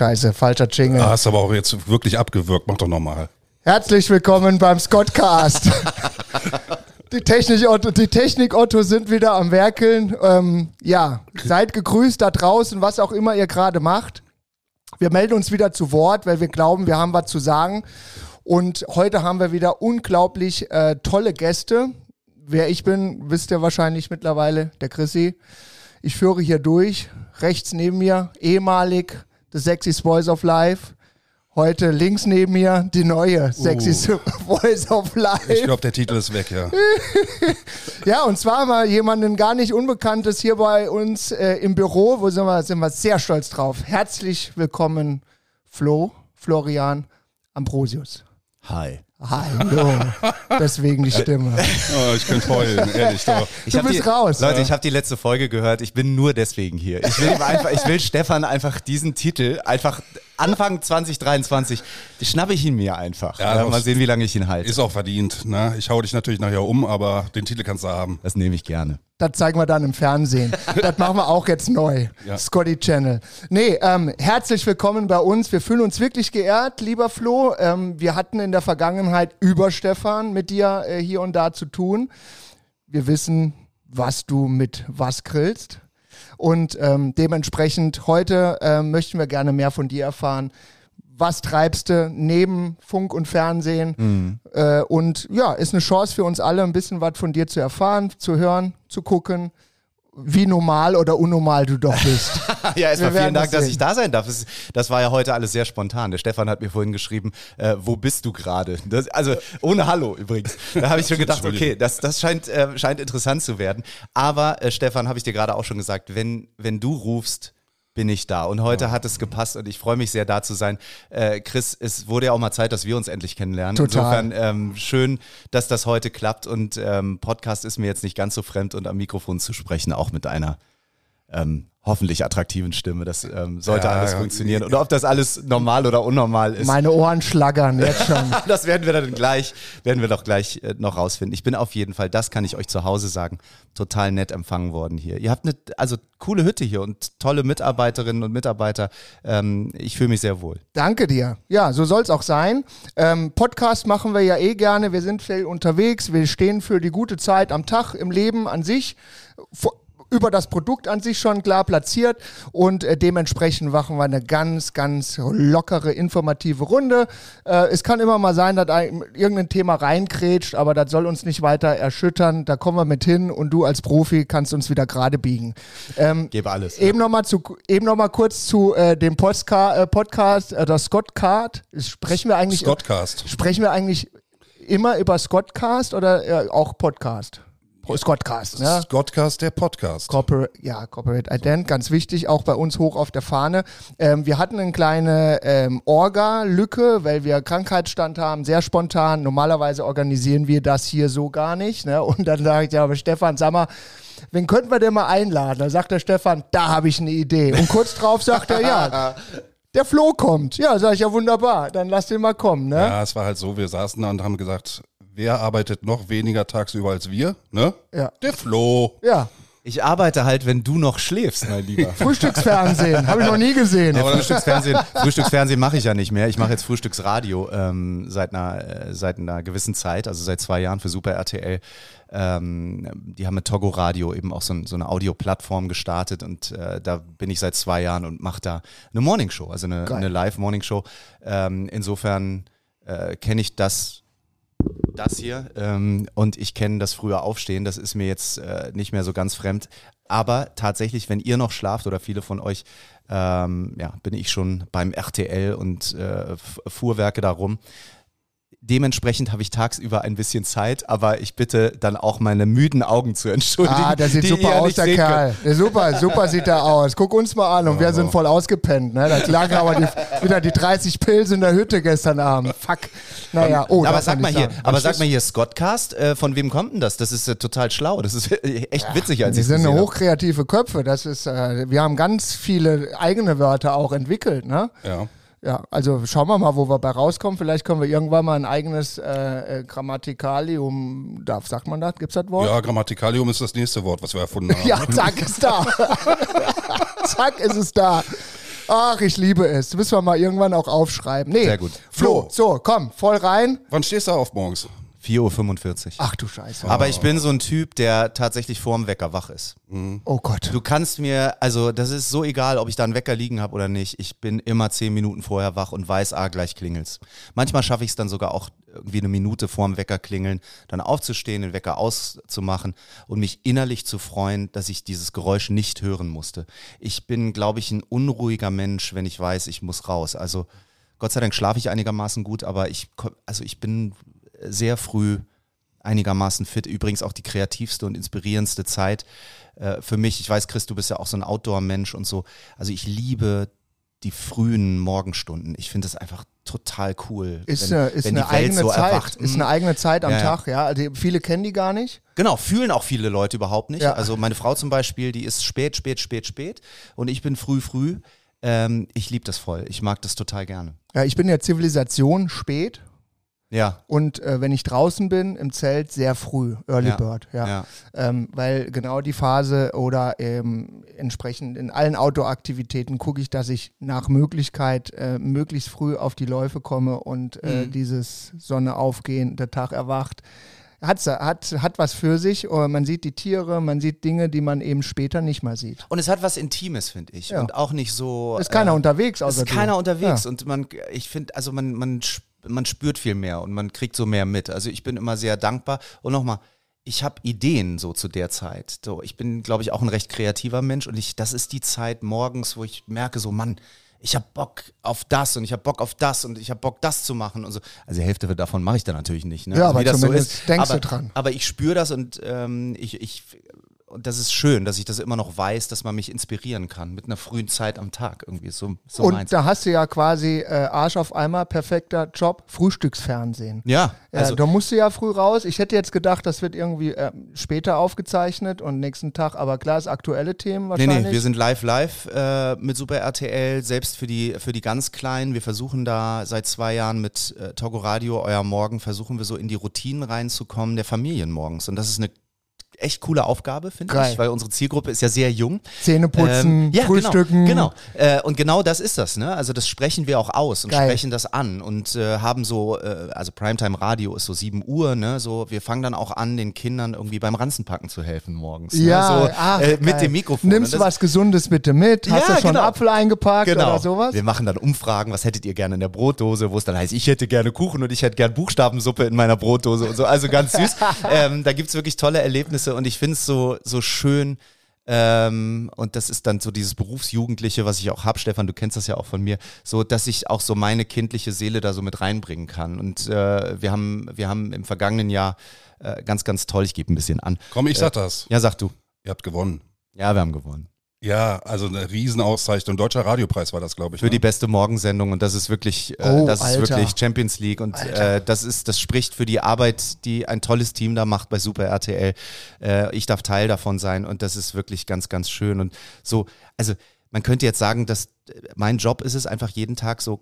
scheiße, falscher Jingle. Ah, hast aber auch jetzt wirklich abgewürgt. Mach doch nochmal. Herzlich willkommen beim Scottcast. die, Technik Otto, die Technik Otto sind wieder am Werkeln. Ähm, ja, seid gegrüßt da draußen, was auch immer ihr gerade macht. Wir melden uns wieder zu Wort, weil wir glauben, wir haben was zu sagen. Und heute haben wir wieder unglaublich äh, tolle Gäste. Wer ich bin, wisst ihr wahrscheinlich mittlerweile, der Chrissy. Ich führe hier durch. Rechts neben mir, ehemalig, The Sexy Voice of Life. Heute links neben mir die neue Sexy Uh. Voice of Life. Ich glaube, der Titel ist weg, ja. Ja, und zwar mal jemanden gar nicht Unbekanntes hier bei uns äh, im Büro, wo sind wir, sind wir sehr stolz drauf. Herzlich willkommen, Flo, Florian Ambrosius. Hi. Hallo. Deswegen die Stimme. Oh, ich könnte heulen, ehrlich doch. Ich Du hab bist die, raus. Leute, ich habe die letzte Folge gehört. Ich bin nur deswegen hier. Ich will, einfach, ich will Stefan einfach diesen Titel einfach Anfang 2023 schnappe ich ihn mir einfach. Ja, mal sehen, wie lange ich ihn halte. Ist auch verdient. Ne? Ich hau dich natürlich nachher um, aber den Titel kannst du haben. Das nehme ich gerne. Das zeigen wir dann im Fernsehen. Das machen wir auch jetzt neu. Ja. Scotty Channel. Nee, ähm, herzlich willkommen bei uns. Wir fühlen uns wirklich geehrt, lieber Flo. Ähm, wir hatten in der Vergangenheit über Stefan mit dir äh, hier und da zu tun. Wir wissen, was du mit was grillst. Und ähm, dementsprechend heute ähm, möchten wir gerne mehr von dir erfahren. Was treibst du neben Funk und Fernsehen? Äh, und ja, ist eine Chance für uns alle, ein bisschen was von dir zu erfahren, zu hören, zu gucken, wie normal oder unnormal du doch bist. Ja, erstmal vielen Dank, das dass ich da sein darf. Das, das war ja heute alles sehr spontan. Der Stefan hat mir vorhin geschrieben, äh, wo bist du gerade? Also ohne Hallo übrigens. Da habe ich schon gedacht, okay, das, das scheint, äh, scheint interessant zu werden. Aber äh, Stefan, habe ich dir gerade auch schon gesagt, wenn, wenn du rufst, bin ich da. Und heute hat es gepasst und ich freue mich sehr, da zu sein. Äh, Chris, es wurde ja auch mal Zeit, dass wir uns endlich kennenlernen. Total. Insofern ähm, schön, dass das heute klappt und ähm, Podcast ist mir jetzt nicht ganz so fremd und am Mikrofon zu sprechen, auch mit einer ähm, hoffentlich attraktiven Stimme. Das ähm, sollte Ja, alles ja. funktionieren. Und ob das alles normal oder unnormal ist, Meine Ohren schlaggern jetzt schon. das werden wir dann gleich, werden wir doch gleich äh, noch rausfinden. Ich bin auf jeden Fall, das kann ich euch zu Hause sagen, total nett empfangen worden hier. Ihr habt eine, also coole Hütte hier und tolle Mitarbeiterinnen und Mitarbeiter. Ähm, ich fühle mich sehr wohl. Danke dir. Ja, so soll es auch sein. Ähm, Podcast machen wir ja eh gerne. Wir sind viel unterwegs. Wir stehen für die gute Zeit am Tag, im Leben an sich. Vor- über das Produkt an sich schon klar platziert und äh, dementsprechend machen wir eine ganz, ganz lockere, informative Runde. Äh, es kann immer mal sein, dass ein, irgendein Thema reinkrätscht, aber das soll uns nicht weiter erschüttern. Da kommen wir mit hin und du als Profi kannst uns wieder gerade biegen. Ähm, Gebe alles. Eben nochmal zu, eben noch mal kurz zu äh, dem Postka äh, Podcast, äh, das Scottcard. Sprechen wir eigentlich, Scottcast. sprechen wir eigentlich immer über Scottcast oder äh, auch Podcast? Scottcast, ne? Scottcast, der Podcast. Corporate, ja, Corporate Ident, ganz wichtig, auch bei uns hoch auf der Fahne. Ähm, wir hatten eine kleine ähm, Orga-Lücke, weil wir Krankheitsstand haben, sehr spontan. Normalerweise organisieren wir das hier so gar nicht. Ne? Und dann sage ich, ja, aber Stefan, sag mal, wen könnten wir denn mal einladen? Da sagt der Stefan, da habe ich eine Idee. Und kurz drauf sagt er, ja, der Flo kommt. Ja, sag ich, ja, wunderbar, dann lass den mal kommen. Ne? Ja, es war halt so, wir saßen da und haben gesagt, wer arbeitet noch weniger tagsüber als wir? Ne? Ja. Der Flo. ja. Ich arbeite halt, wenn du noch schläfst, mein Lieber. Frühstücksfernsehen, habe ich noch nie gesehen. Frühstücksfernsehen, Frühstücksfernsehen mache ich ja nicht mehr. Ich mache jetzt Frühstücksradio ähm, seit, einer, äh, seit einer gewissen Zeit, also seit zwei Jahren für Super RTL. Ähm, die haben mit Togo Radio eben auch so, ein, so eine Audioplattform gestartet und äh, da bin ich seit zwei Jahren und mache da eine Morningshow, also eine, eine Live-Morningshow. Ähm, insofern äh, kenne ich das das hier ähm, und ich kenne das frühe Aufstehen, das ist mir jetzt äh, nicht mehr so ganz fremd. Aber tatsächlich, wenn ihr noch schlaft oder viele von euch, ähm, ja, bin ich schon beim RTL und äh, Fuhrwerke darum. Dementsprechend habe ich tagsüber ein bisschen Zeit, aber ich bitte dann auch meine müden Augen zu entschuldigen. Ah, der sieht super aus, der Kerl. Der super, super sieht er aus. Guck uns mal an und wir sind voll ausgepennt. Ne? Da lagen aber die, wieder die 30 Pilze in der Hütte gestern Abend. Fuck. Naja, oh, aber sag mal hier, sagen. aber sag mal hier, Scottcast, äh, von wem kommt denn das? Das ist äh, total schlau. Das ist äh, echt witzig, als ich sind hochkreative Köpfe. Das ist, äh, wir haben ganz viele eigene Wörter auch entwickelt. Ne? Ja. Ja, also schauen wir mal, wo wir bei rauskommen. Vielleicht können wir irgendwann mal ein eigenes äh, äh, Grammatikalium, darf, sagt man das? Gibt's das Wort? ja, Grammatikalium ist das nächste Wort, was wir erfunden haben. Ja, zack, ist da. zack, ist es da. Ach, ich liebe es. Das müssen wir mal irgendwann auch aufschreiben. Nee, Sehr gut. Flo, so, komm, voll rein. Wann stehst du auf morgens? 4.45 Uhr. Ach du Scheiße. Aber ich bin so ein Typ, der tatsächlich vorm Wecker wach ist. Oh Gott. Du kannst mir, also das ist so egal, ob ich da einen Wecker liegen habe oder nicht. Ich bin immer zehn Minuten vorher wach und weiß, ah, gleich klingelt's. Manchmal schaffe ich es dann sogar auch irgendwie eine Minute vorm Wecker klingeln, dann aufzustehen, den Wecker auszumachen und mich innerlich zu freuen, dass ich dieses Geräusch nicht hören musste. Ich bin, glaube ich, ein unruhiger Mensch, wenn ich weiß, ich muss raus. Also Gott sei Dank schlafe ich einigermaßen gut, aber ich, also ich bin sehr früh einigermaßen fit. Übrigens auch die kreativste und inspirierendste Zeit äh, für mich. Ich weiß, Chris, du bist ja auch so ein Outdoor-Mensch und so. Also ich liebe die frühen Morgenstunden. Ich finde das einfach total cool. Ist wenn- eine, ist eine eigene so Zeit. erwacht. Ist eine eigene Zeit am Ja, ja. Tag, ja. Also viele kennen die gar nicht. Genau, fühlen auch viele Leute überhaupt nicht. Ja. Also meine Frau zum Beispiel, die ist spät, spät, spät, spät und ich bin früh, früh. Ähm, ich liebe das voll. Ich mag das total gerne. Ja, ich bin der Zivilisation spät Ja, und äh, wenn ich draußen bin im Zelt sehr früh, Early Ja. Bird, ja. ja. Ähm, weil genau die Phase oder ähm, entsprechend in allen Outdoor-Aktivitäten gucke ich, dass ich nach Möglichkeit äh, möglichst früh auf die Läufe komme und äh, Mhm. dieses Sonne aufgehen, der Tag erwacht. Hat's, hat, hat was für sich. Oder Man sieht die Tiere, man sieht Dinge, die man eben später nicht mehr sieht. Und es hat was Intimes, finde ich. Ja. Und auch nicht so. Ist keiner äh, unterwegs, außer ist keiner du. unterwegs Ja. und man, ich finde, also man, man, sp- man spürt viel mehr und man kriegt so mehr mit. Also ich bin immer sehr dankbar und nochmal, ich habe Ideen so zu der Zeit. So, ich bin, glaube ich, auch ein recht kreativer Mensch und ich, das ist die Zeit morgens, wo ich merke, so Mann, ich habe Bock auf das und ich habe Bock auf das und ich habe Bock, das zu machen und so. Also die Hälfte davon mache ich dann natürlich nicht. Ne? Ja, also, aber wie das so ist. denkst aber, du dran. Aber ich spüre das und ähm, ich, ich und das ist schön, dass ich das immer noch weiß, dass man mich inspirieren kann mit einer frühen Zeit am Tag irgendwie. So, so Und meins. da hast du ja quasi äh, Arsch auf Eimer, perfekter Job, Frühstücksfernsehen. Ja, Ja, also da musst du ja früh raus. Ich hätte jetzt gedacht, das wird irgendwie äh, später aufgezeichnet und nächsten Tag, aber klar, ist aktuelle Themen nee, wahrscheinlich. nee, wir sind live live äh, mit Super RTL, selbst für die für die ganz Kleinen. Wir versuchen da seit zwei Jahren mit äh, Togo Radio, euer Morgen, versuchen wir so in die Routinen reinzukommen der Familien morgens. Und das ist eine echt coole Aufgabe, finde ich, weil unsere Zielgruppe ist ja sehr jung. Zähne putzen, Ähm, ja, frühstücken. Genau, genau. Äh, und genau das ist das, ne? Also das sprechen wir auch aus und Geil. sprechen das an und äh, haben so, äh, also Primetime Radio ist so 7 Uhr, ne? So, wir fangen dann auch an, den Kindern irgendwie beim Ranzenpacken zu helfen morgens. Ja, ne? so, ach, äh, mit geil. dem Mikrofon. Nimmst du was Gesundes bitte mit? Hast Ja, du schon genau. Apfel eingepackt Genau. oder sowas? Wir machen dann Umfragen, was hättet ihr gerne in der Brotdose, wo es dann heißt, ich hätte gerne Kuchen und ich hätte gerne Buchstabensuppe in meiner Brotdose und so. Also ganz süß. ähm, da gibt's wirklich tolle Erlebnisse und ich finde es so, so schön. Ähm, und das ist dann so dieses Berufsjugendliche, was ich auch habe, Stefan, du kennst das ja auch von mir, so dass ich auch so meine kindliche Seele da so mit reinbringen kann. Und äh, wir haben, wir haben im vergangenen Jahr äh, ganz, ganz toll, ich gebe ein bisschen an. Komm, ich sag das. Ja, sag du. Ihr habt gewonnen. Ja, wir haben gewonnen. Ja, also eine Riesenauszeichnung. Deutscher Radiopreis war das, glaube ich. Für ne? die beste Morgensendung und das ist wirklich, äh, Oh, das Alter. ist wirklich Champions League und äh, das ist, das spricht für die Arbeit, die ein tolles Team da macht bei Super RTL. Äh, ich darf Teil davon sein und das ist wirklich ganz, ganz schön und so, also man könnte jetzt sagen, dass mein Job ist es einfach jeden Tag so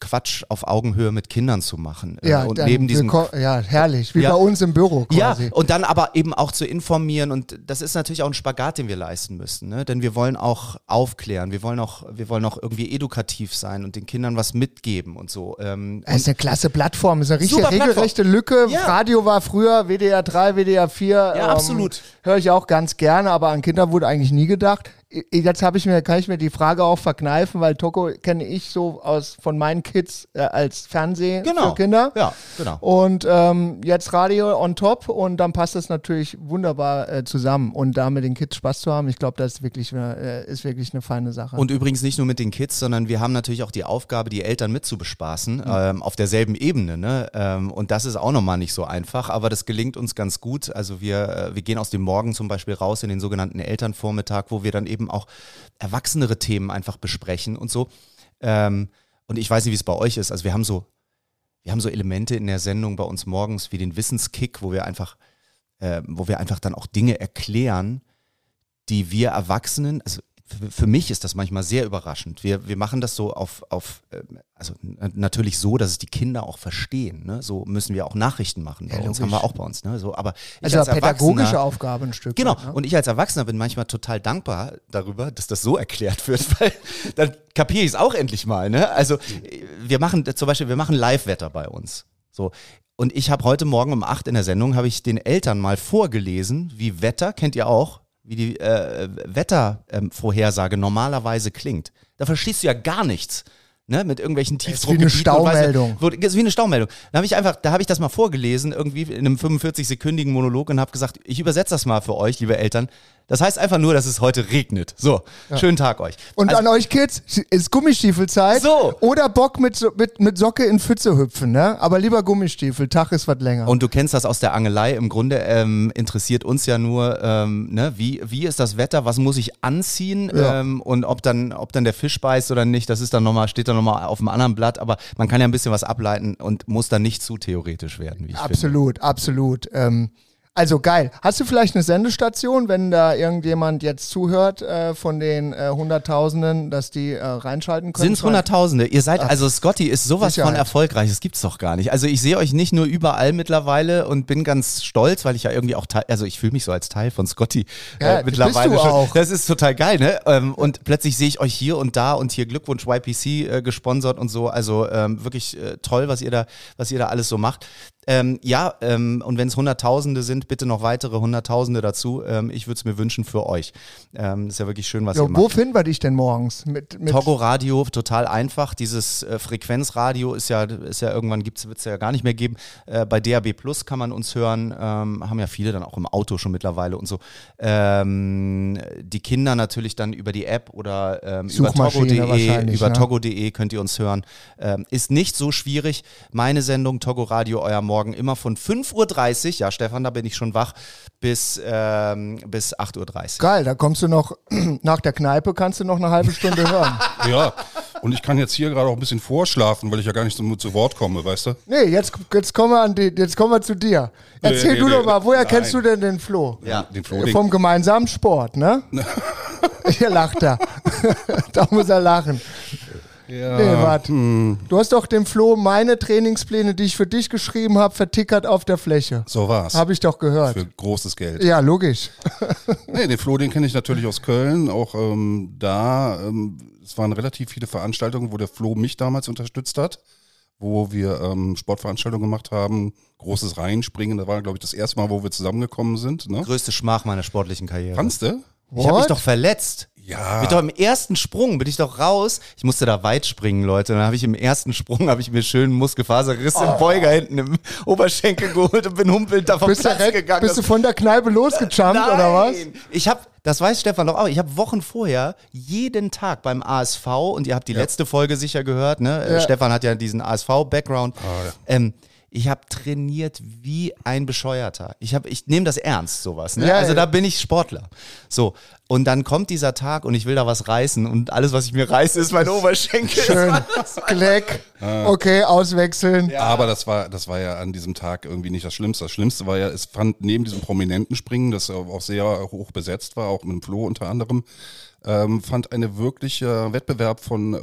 Quatsch auf Augenhöhe mit Kindern zu machen Äh, ja, und neben diesem ja, herrlich. Wie Ja. bei uns im Büro ja, quasi. und dann aber eben auch zu informieren und das ist natürlich auch ein Spagat, den wir leisten müssen, ne? denn wir wollen auch aufklären, wir wollen auch, wir wollen auch irgendwie edukativ sein und den Kindern was mitgeben und so. Ähm, Das ist eine klasse Plattform, ist eine richtige regelrechte Lücke. Ja. Radio war früher WDR 3, WDR 4. Ja, absolut. Höre ich auch ganz gerne, aber an Kinder wurde eigentlich nie gedacht. Jetzt habe ich mir, kann ich mir die Frage auch verkneifen, weil Toko kenne ich so aus von meinen Kids äh, als Fernsehen Genau. für Kinder. Ja, genau. Und ähm, jetzt Radio on top und dann passt das natürlich wunderbar äh, zusammen. Und da mit den Kids Spaß zu haben, ich glaube, das ist wirklich, eine, äh, ist wirklich eine feine Sache. Und übrigens nicht nur mit den Kids, sondern wir haben natürlich auch die Aufgabe, die Eltern mitzubespaßen, ähm, auf derselben Ebene. Ne? Ähm, und das ist auch nochmal nicht so einfach, aber das gelingt uns ganz gut. Also wir, äh, wir gehen aus dem Morgen zum Beispiel raus in den sogenannten Elternvormittag, wo wir dann eben auch erwachsenere Themen einfach besprechen und so. Ähm, und ich weiß nicht, wie es bei euch ist. Also wir haben so, wir haben so Elemente in der Sendung bei uns morgens wie den Wissenskick, wo wir einfach, äh, wo wir einfach dann auch Dinge erklären, die wir Erwachsenen, also für, für mich ist das manchmal sehr überraschend. Wir, wir machen das so auf, auf ähm, also natürlich so, dass es die Kinder auch verstehen. Ne? So müssen wir auch Nachrichten machen. Bei Ja, uns logisch. haben wir auch bei uns. Ne? So, aber Also als pädagogische Aufgabe ein Stück. Genau. weit, ne? Und ich als Erwachsener bin manchmal total dankbar darüber, dass das so erklärt wird, weil dann kapiere ich es auch endlich mal. Ne? Also äh, wir machen zum Beispiel, wir machen Live-Wetter bei uns. So. Und ich habe heute Morgen um 8 in der Sendung, habe ich den Eltern mal vorgelesen, wie Wetter, kennt ihr auch, wie die äh, Wettervorhersage normalerweise klingt. Da verstehst du ja gar nichts. Ne, mit irgendwelchen ist wie eine Tiefdruckgebieten weiß Staumeldung. wo- Das ist wie eine Staumeldung. Da habe ich einfach, da habe ich das mal vorgelesen, irgendwie in einem 45-sekündigen Monolog und habe gesagt, ich übersetze das mal für euch, liebe Eltern. Das heißt einfach nur, dass es heute regnet. So, schönen Tag euch. Und Also- an euch Kids ist Gummistiefelzeit. So. Oder Bock mit, mit, mit Socke in Pfütze hüpfen, ne? Aber lieber Gummistiefel, Tag ist was länger. Und du kennst das aus der Angelei. Im Grunde ähm, interessiert uns ja nur, ähm, ne, wie, wie ist das Wetter, was muss ich anziehen Ja. ähm, und ob dann, ob dann der Fisch beißt oder nicht, das ist dann nochmal, steht dann nochmal auf einem anderen Blatt, aber man kann ja ein bisschen was ableiten und muss dann nicht zu theoretisch werden, wie ich finde. absolut, absolut. Also geil. Hast du vielleicht eine Sendestation, wenn da irgendjemand jetzt zuhört äh, von den äh, Hunderttausenden, dass die äh, reinschalten können? Sind es Hunderttausende? Ihr seid, also Scotty ist sowas Sicherheit. von erfolgreich, das gibt's doch gar nicht. Also ich sehe euch nicht nur überall mittlerweile und bin ganz stolz, weil ich ja irgendwie auch Teil, also ich fühle mich so als Teil von Scotty Ja, äh, mittlerweile bist du schon. auch. Das ist total geil, ne? Ähm, und plötzlich sehe ich euch hier und da und hier Glückwunsch YPC äh, gesponsert und so. Also ähm, wirklich äh, toll, was ihr da, was ihr da alles so macht. Ähm, ja, ähm, und wenn es Hunderttausende sind, bitte noch weitere Hunderttausende dazu. Ähm, ich würde es mir wünschen für euch. Ähm, ist ja wirklich schön, was Jo, ihr macht. wo finden wir dich denn morgens? Mit, mit Togo Radio, total einfach. Dieses äh, Frequenzradio ist ja, ist ja irgendwann wird es ja gar nicht mehr geben. Äh, bei DAB Plus kann man uns hören, ähm, haben ja viele dann auch im Auto schon mittlerweile und so. Ähm, die Kinder natürlich dann über die App oder über togo.de, über ne? togo.de könnt ihr uns hören. Ist nicht so schwierig. Meine Sendung Togo Radio, euer Morgen, immer von 5.30 Uhr, ja Stefan, da bin ich schon wach, bis, ähm, bis 8.30 Uhr. Geil, da kommst du noch nach der Kneipe, kannst du noch eine halbe Stunde hören. Ja, und ich kann jetzt hier gerade auch ein bisschen vorschlafen, weil ich ja gar nicht so zu Wort komme, weißt du? Nee, jetzt, jetzt, kommen wir an die, jetzt kommen wir zu dir. Erzähl nee, du nee, doch mal, woher nein. kennst du denn den Flo? Ja. Den Flo, den, Vom gemeinsamen Sport, ne? Hier lacht er. da muss er lachen. Ja, Nee, warte. hm, Du hast doch dem Flo meine Trainingspläne, die ich für dich geschrieben habe, vertickert auf der Fläche. so war's. Habe ich doch gehört. Für großes Geld. Ja, logisch. Nee, den Flo, den kenne ich natürlich aus Köln. Auch ähm, da, ähm, es waren relativ viele Veranstaltungen, wo der Flo mich damals unterstützt hat, wo wir ähm, Sportveranstaltungen gemacht haben, großes Reinspringen. Da war, glaube ich, das erste Mal, wo wir zusammengekommen sind. Ne? Größte Schmach meiner sportlichen Karriere. Fandst du? Ich habe mich doch verletzt. Ja. Bin ich doch im ersten Sprung bin ich doch raus. Ich musste da weit springen, Leute. Dann habe ich im ersten Sprung habe ich mir schön einen Muskelfaserriss Oh. im Beuger hinten im Oberschenkel geholt und bin humpelnd da vom Bist du, Platz gegangen. bist du von der Kneipe losgejumpt oder was? Nein. Ich habe, das weiß Stefan doch auch. Ich habe Wochen vorher jeden Tag beim ASV und ihr habt die letzte Folge sicher gehört. Ne? Ja. Stefan hat ja diesen ASV-Background. Ah, ja. ähm, ich habe trainiert wie ein Bescheuerter. Ich, hab- ich nehme das ernst, sowas. Ne? Ja, also ja. da bin ich Sportler. So. Und dann kommt dieser Tag und ich will da was reißen und alles, was ich mir reiße, ist mein Oberschenkel. Schön. Gleck. Okay, auswechseln. Aber das war, das war ja an diesem Tag irgendwie nicht das Schlimmste. Das Schlimmste war ja, es fand neben diesem prominenten Springen, das auch sehr hoch besetzt war, auch mit dem Flo unter anderem, ähm, fand eine wirkliche Wettbewerb von äh,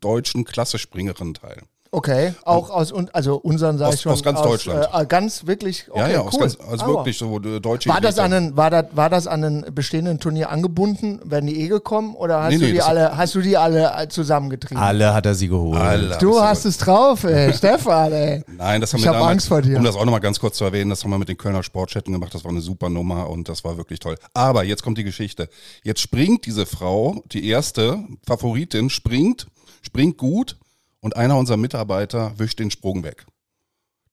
deutschen Klassespringerinnen teil. Okay, auch aus also unseren sag Aus- ich schon aus ganz Deutschland. Äh, ganz wirklich. Okay, ja, ja, aus cool. ganz, also wirklich so deutsche War das, an ein, war, das, war das an ein bestehenden Turnier angebunden? Werden die eh gekommen oder hast Nee, du nee, die alle, hast du die alle äh, zusammengetrieben? Alle hat er sie geholt. Alle, Du hast es drauf, ey, Stefan, ey. Nein, das haben Ich wir hab damals, Angst vor dir. um das auch nochmal ganz kurz zu erwähnen, das haben wir mit den Kölner Sportchatten gemacht, das war eine super Nummer und das war wirklich toll. Aber jetzt kommt die Geschichte. Jetzt springt diese Frau, die erste Favoritin, springt, springt gut und einer unserer Mitarbeiter wischt den Sprung weg.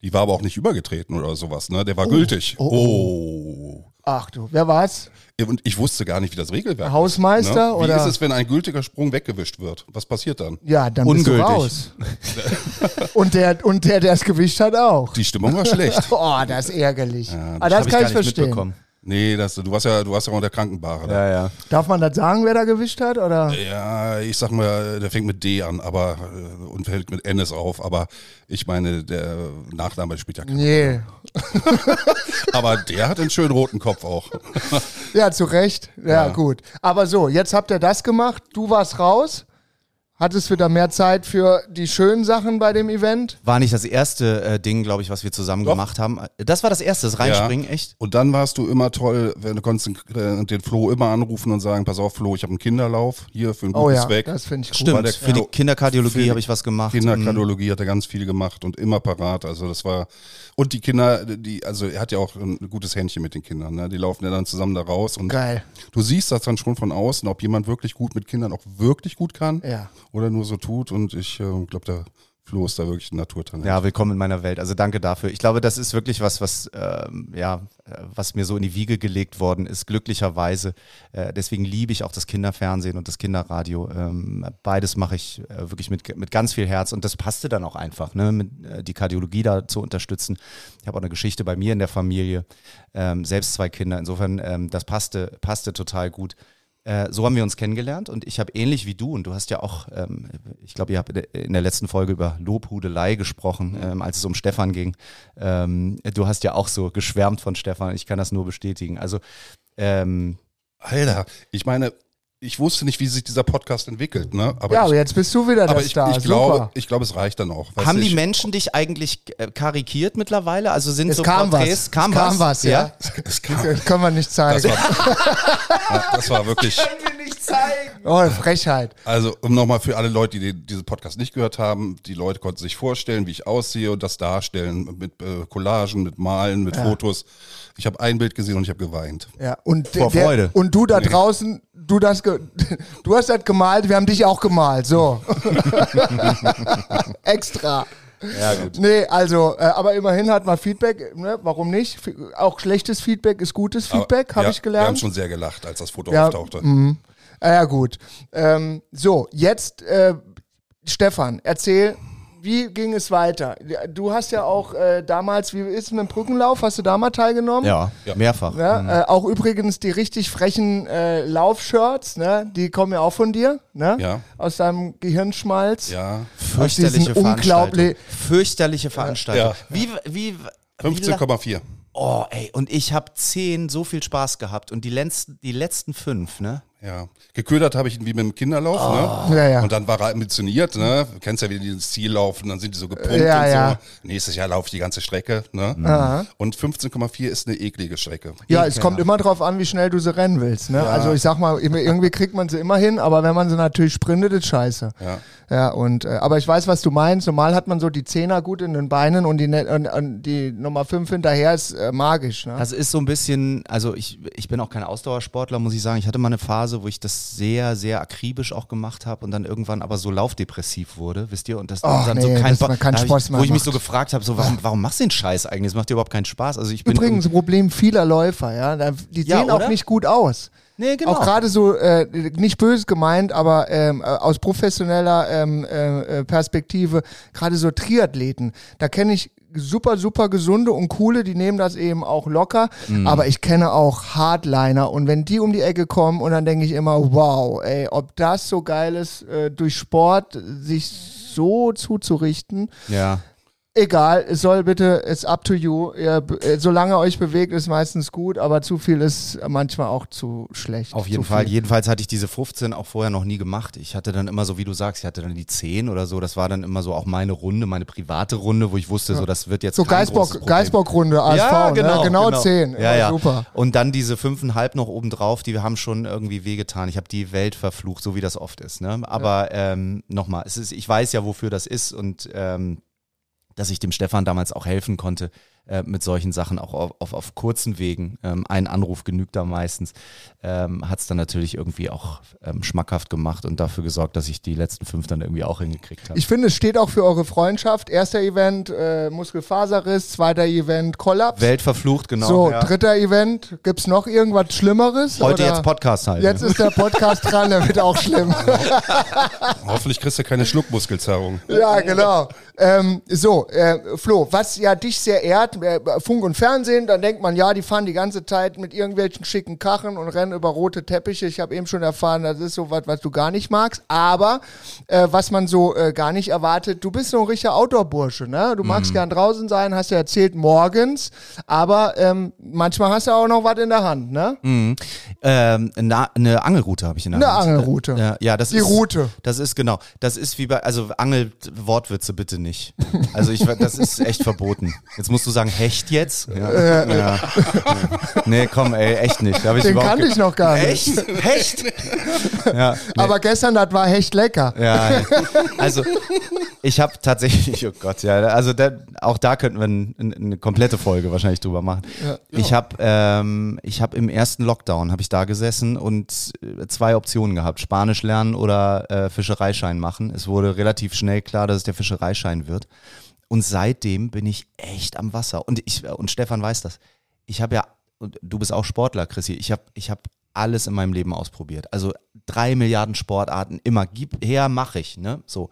Die war aber auch nicht übergetreten oder sowas, ne? Der war gültig. oh, Oh. Ach du, wer war's? Und ich wusste gar nicht, wie das Regelwerk Hausmeister ist. Ne? Wie oder- ist es, wenn ein gültiger Sprung weggewischt wird? Was passiert dann? Ja, dann Ungültig. bist du raus. und der, und der, der das Gewicht hat auch. Die Stimmung war schlecht. Oh, das ist ärgerlich. Ja, Aber das Hab kann gar ich nicht verstehen. Nee, das, du warst ja, du warst ja unter Krankenbare. Ja, ja. Darf man das sagen, wer da gewischt hat? Oder? Ja, ich sag mal, der fängt mit D an, aber äh, und fällt mit N auf, aber ich meine, der Nachname spielt ja keine Nee. Aber der hat einen schönen roten Kopf auch. Ja, zu Recht. Ja, Ja. gut. Aber so, jetzt habt ihr das gemacht. Du warst raus. Hattest wieder mehr Zeit für die schönen Sachen bei dem Event? War nicht das erste äh, Ding, glaube ich, was wir zusammen Doch. gemacht haben. Das war das erste, das Reinspringen, echt? Und dann warst du immer toll, wenn du konntest äh, den Flo immer anrufen und sagen, pass auf Flo, ich habe einen Kinderlauf hier für einen Oh guten ja, Zweck. das finde ich cool. Stimmt, der- für die Kinderkardiologie habe ich was gemacht. Mhm. Kinderkardiologie hat er ganz viel gemacht und immer parat. Also das war und die Kinder, die also er hat ja auch ein gutes Händchen mit den Kindern. Ne? Die laufen ja dann zusammen da raus und Geil. du siehst das dann schon von außen, ob jemand wirklich gut mit Kindern auch wirklich gut kann Ja. oder nur so tut. Und ich äh, glaube, der Flo ist da wirklich ein Naturtalent. Ja, willkommen in meiner Welt. Also danke dafür. Ich glaube, das ist wirklich was, was ähm, ja, was mir so in die Wiege gelegt worden ist, glücklicherweise. Äh, deswegen liebe ich auch das Kinderfernsehen und das Kinderradio. Ähm, beides mache ich äh, wirklich mit, mit ganz viel Herz und das passte dann auch einfach, ne, mit, äh, die Kardiologie da zu unterstützen. Ich habe auch eine Geschichte bei mir in der Familie, ähm, selbst zwei Kinder. Insofern, ähm, das passte, passte total gut. Äh, so haben wir uns kennengelernt und ich habe ähnlich wie du, und du hast ja auch, ähm, ich glaube, ihr habt in der letzten Folge über Lobhudelei gesprochen, ähm, als es um Stefan ging. Ähm, du hast ja auch so geschwärmt von Stefan, ich kann das nur bestätigen. Also, ähm, Alter, ich meine, ich wusste nicht, wie sich dieser Podcast entwickelt, ne? Aber ja, ich, aber jetzt bist du wieder aber der ich, Star. ich, glaube, Super. ich glaube, es reicht dann auch. Haben die ich, Menschen dich eigentlich äh, karikiert mittlerweile? Also sind Es so kam Porträts? was. Kam es was? kam was, ja. Es kam, Das können wir nicht zeigen. das, war, ja, das war wirklich. Nicht zeigen. oh, Frechheit. Also, um nochmal für alle Leute, die diesen Podcast nicht gehört haben, die Leute konnten sich vorstellen, wie ich aussehe und das darstellen mit äh, Collagen, mit Malen, mit Fotos. Ich habe ein Bild gesehen und ich habe geweint. Ja, und Vor der, Freude. Und du da draußen, du das, ge du hast das gemalt, wir haben dich auch gemalt, so. Extra. Ja, gut. Nee, also, äh, aber immerhin hat man Feedback, ne? warum nicht? F auch schlechtes Feedback ist gutes Feedback, habe ja, ich Wir haben gelernt. schon sehr gelacht, als das Foto Ja, auftauchte. Ah, ja, gut. Ähm, so, jetzt, äh, Stefan, erzähl, wie ging es weiter? Du hast ja auch äh, damals, wie ist es mit dem Brückenlauf? Hast du da mal teilgenommen? Ja, Ja. mehrfach. Ja, äh, auch übrigens die richtig frechen äh, Laufshirts, ne? die kommen ja auch von dir, ne? Ja. aus deinem Gehirnschmalz. Ja, Fürchterliche Veranstaltung. Fürchterliche Veranstaltung. Ja. Wie, wie, wie, 15,4. Oh, ey, und ich habe zehn so viel Spaß gehabt und die letzten, die letzten fünf, ne? Ja. Geködert habe ich ihn wie mit dem Kinderlauf, Ja, ne? ja. Und dann war er ambitioniert, ne? Du kennst ja, wie die ins Ziel laufen, dann sind die so gepumpt Ja, und ja. so. Nächstes Jahr laufe ich die ganze Strecke, ne? Aha. Und 15,4 ist eine eklige Strecke. Ja, es kommt immer drauf an, wie schnell du sie rennen willst. Ne? Also ich sag mal, irgendwie kriegt man sie immer hin, aber wenn man sie natürlich sprintet, ist scheiße. Ja. Ja, und äh, aber ich weiß, was du meinst. Normal hat man so die Zehner gut in den Beinen und die, ne und, und die Nummer fünf hinterher ist äh, magisch. Ne? Das ist so ein bisschen, also ich, ich bin auch kein Ausdauersportler, muss ich sagen. Ich hatte mal eine Phase, wo ich das sehr, sehr akribisch auch gemacht habe und dann irgendwann aber so laufdepressiv wurde, wisst ihr? Und das Och, dann nee, so kein hab Spaß ich, mehr Wo ich mich so gefragt habe, so, warum, warum machst du den Scheiß eigentlich? Das macht dir überhaupt keinen Spaß. Also ich bin Übrigens ein Problem vieler Läufer, ja. Die Ja, sehen auch oder? nicht gut aus. Nee, genau. Auch gerade so, äh, nicht böse gemeint, aber ähm, äh, aus professioneller ähm, äh, äh, Perspektive, gerade so Triathleten, da kenne ich super, super gesunde und coole, die nehmen das eben auch locker, Mhm. aber ich kenne auch Hardliner und wenn die um die Ecke kommen und dann denke ich immer, wow, ey, ob das so geil ist, äh, durch Sport sich so zuzurichten, ja. Egal, es soll bitte, it's up to you. Ihr, solange ihr euch bewegt, ist meistens gut, aber zu viel ist manchmal auch zu schlecht. Auf jeden zu Fall. viel. Jedenfalls hatte ich diese 15 auch vorher noch nie gemacht. Ich hatte dann immer so, wie du sagst, ich hatte dann die 10 oder so. Das war dann immer so auch meine Runde, meine private Runde, wo ich wusste, so das wird jetzt So Geisbock. Geisbock-Runde, ASV, ja, genau, ne? genau, 10. Ja, ja. Super. Und dann diese fünfeinhalb noch obendrauf, die haben schon irgendwie wehgetan. Ich habe die Welt verflucht, so wie das oft ist. Ne? Aber ähm, nochmal, ich weiß ja, wofür das ist und ähm, dass ich dem Stefan damals auch helfen konnte äh, mit solchen Sachen, auch auf, auf, auf kurzen Wegen. Ähm, ein Anruf genügt da meistens. Ähm, Hat es dann natürlich irgendwie auch ähm, schmackhaft gemacht und dafür gesorgt, dass ich die letzten fünf dann irgendwie auch hingekriegt habe. Ich finde, es steht auch für eure Freundschaft. Erster Event, äh, Muskelfaserriss, zweiter Event, Kollaps. Welt verflucht, genau. so, ja. dritter Event, gibt's noch irgendwas Schlimmeres? Heute oder? jetzt Podcast halt. Jetzt ist der Podcast dran, der wird auch schlimm. Hoffentlich kriegst du keine Schluckmuskelzerrung. ja, genau. Ähm, so, äh, Flo, was ja dich sehr ehrt, äh, Funk und Fernsehen, dann denkt man, ja, die fahren die ganze Zeit mit irgendwelchen schicken Kachen und rennen über rote Teppiche. Ich habe eben schon erfahren, das ist so was, was du gar nicht magst. Aber äh, was man so äh, gar nicht erwartet, du bist so ein richtiger Outdoor-Bursche, ne? Du magst gern draußen sein, hast ja erzählt, morgens, aber ähm, manchmal hast du auch noch was in der Hand, ne? Mhm. Ähm, na, eine Angelroute habe ich in der Eine Hand. Angelroute. Ja, ja, das Die ist, Route. Das ist genau. Das ist wie bei, also Angel-Wortwitze bitte nicht. Also ich, das ist echt verboten. Jetzt musst du sagen, Hecht jetzt? Ja. ja. Nee, komm, ey, echt nicht. Hab ich Den kannte ich noch gar nicht. Echt? Hecht? Ja, nee. Aber gestern, das war echt lecker. Ja, ja. also ich habe tatsächlich, oh Gott, ja, also da, auch da könnten wir ein, ein, eine komplette Folge wahrscheinlich drüber machen. Ich habe ähm, ich habe im ersten Lockdown habe ich da gesessen und äh, zwei Optionen gehabt: Spanisch lernen oder äh, Fischereischein machen. Es wurde relativ schnell klar, dass es der Fischereischein wird. Und seitdem bin ich echt am Wasser. Und ich und Stefan weiß das. Ich habe ja und du bist auch Sportler, Chrissy. Ich habe ich habe alles in meinem Leben ausprobiert. Also drei Milliarden Sportarten, immer gib her, mache ich. Ne? So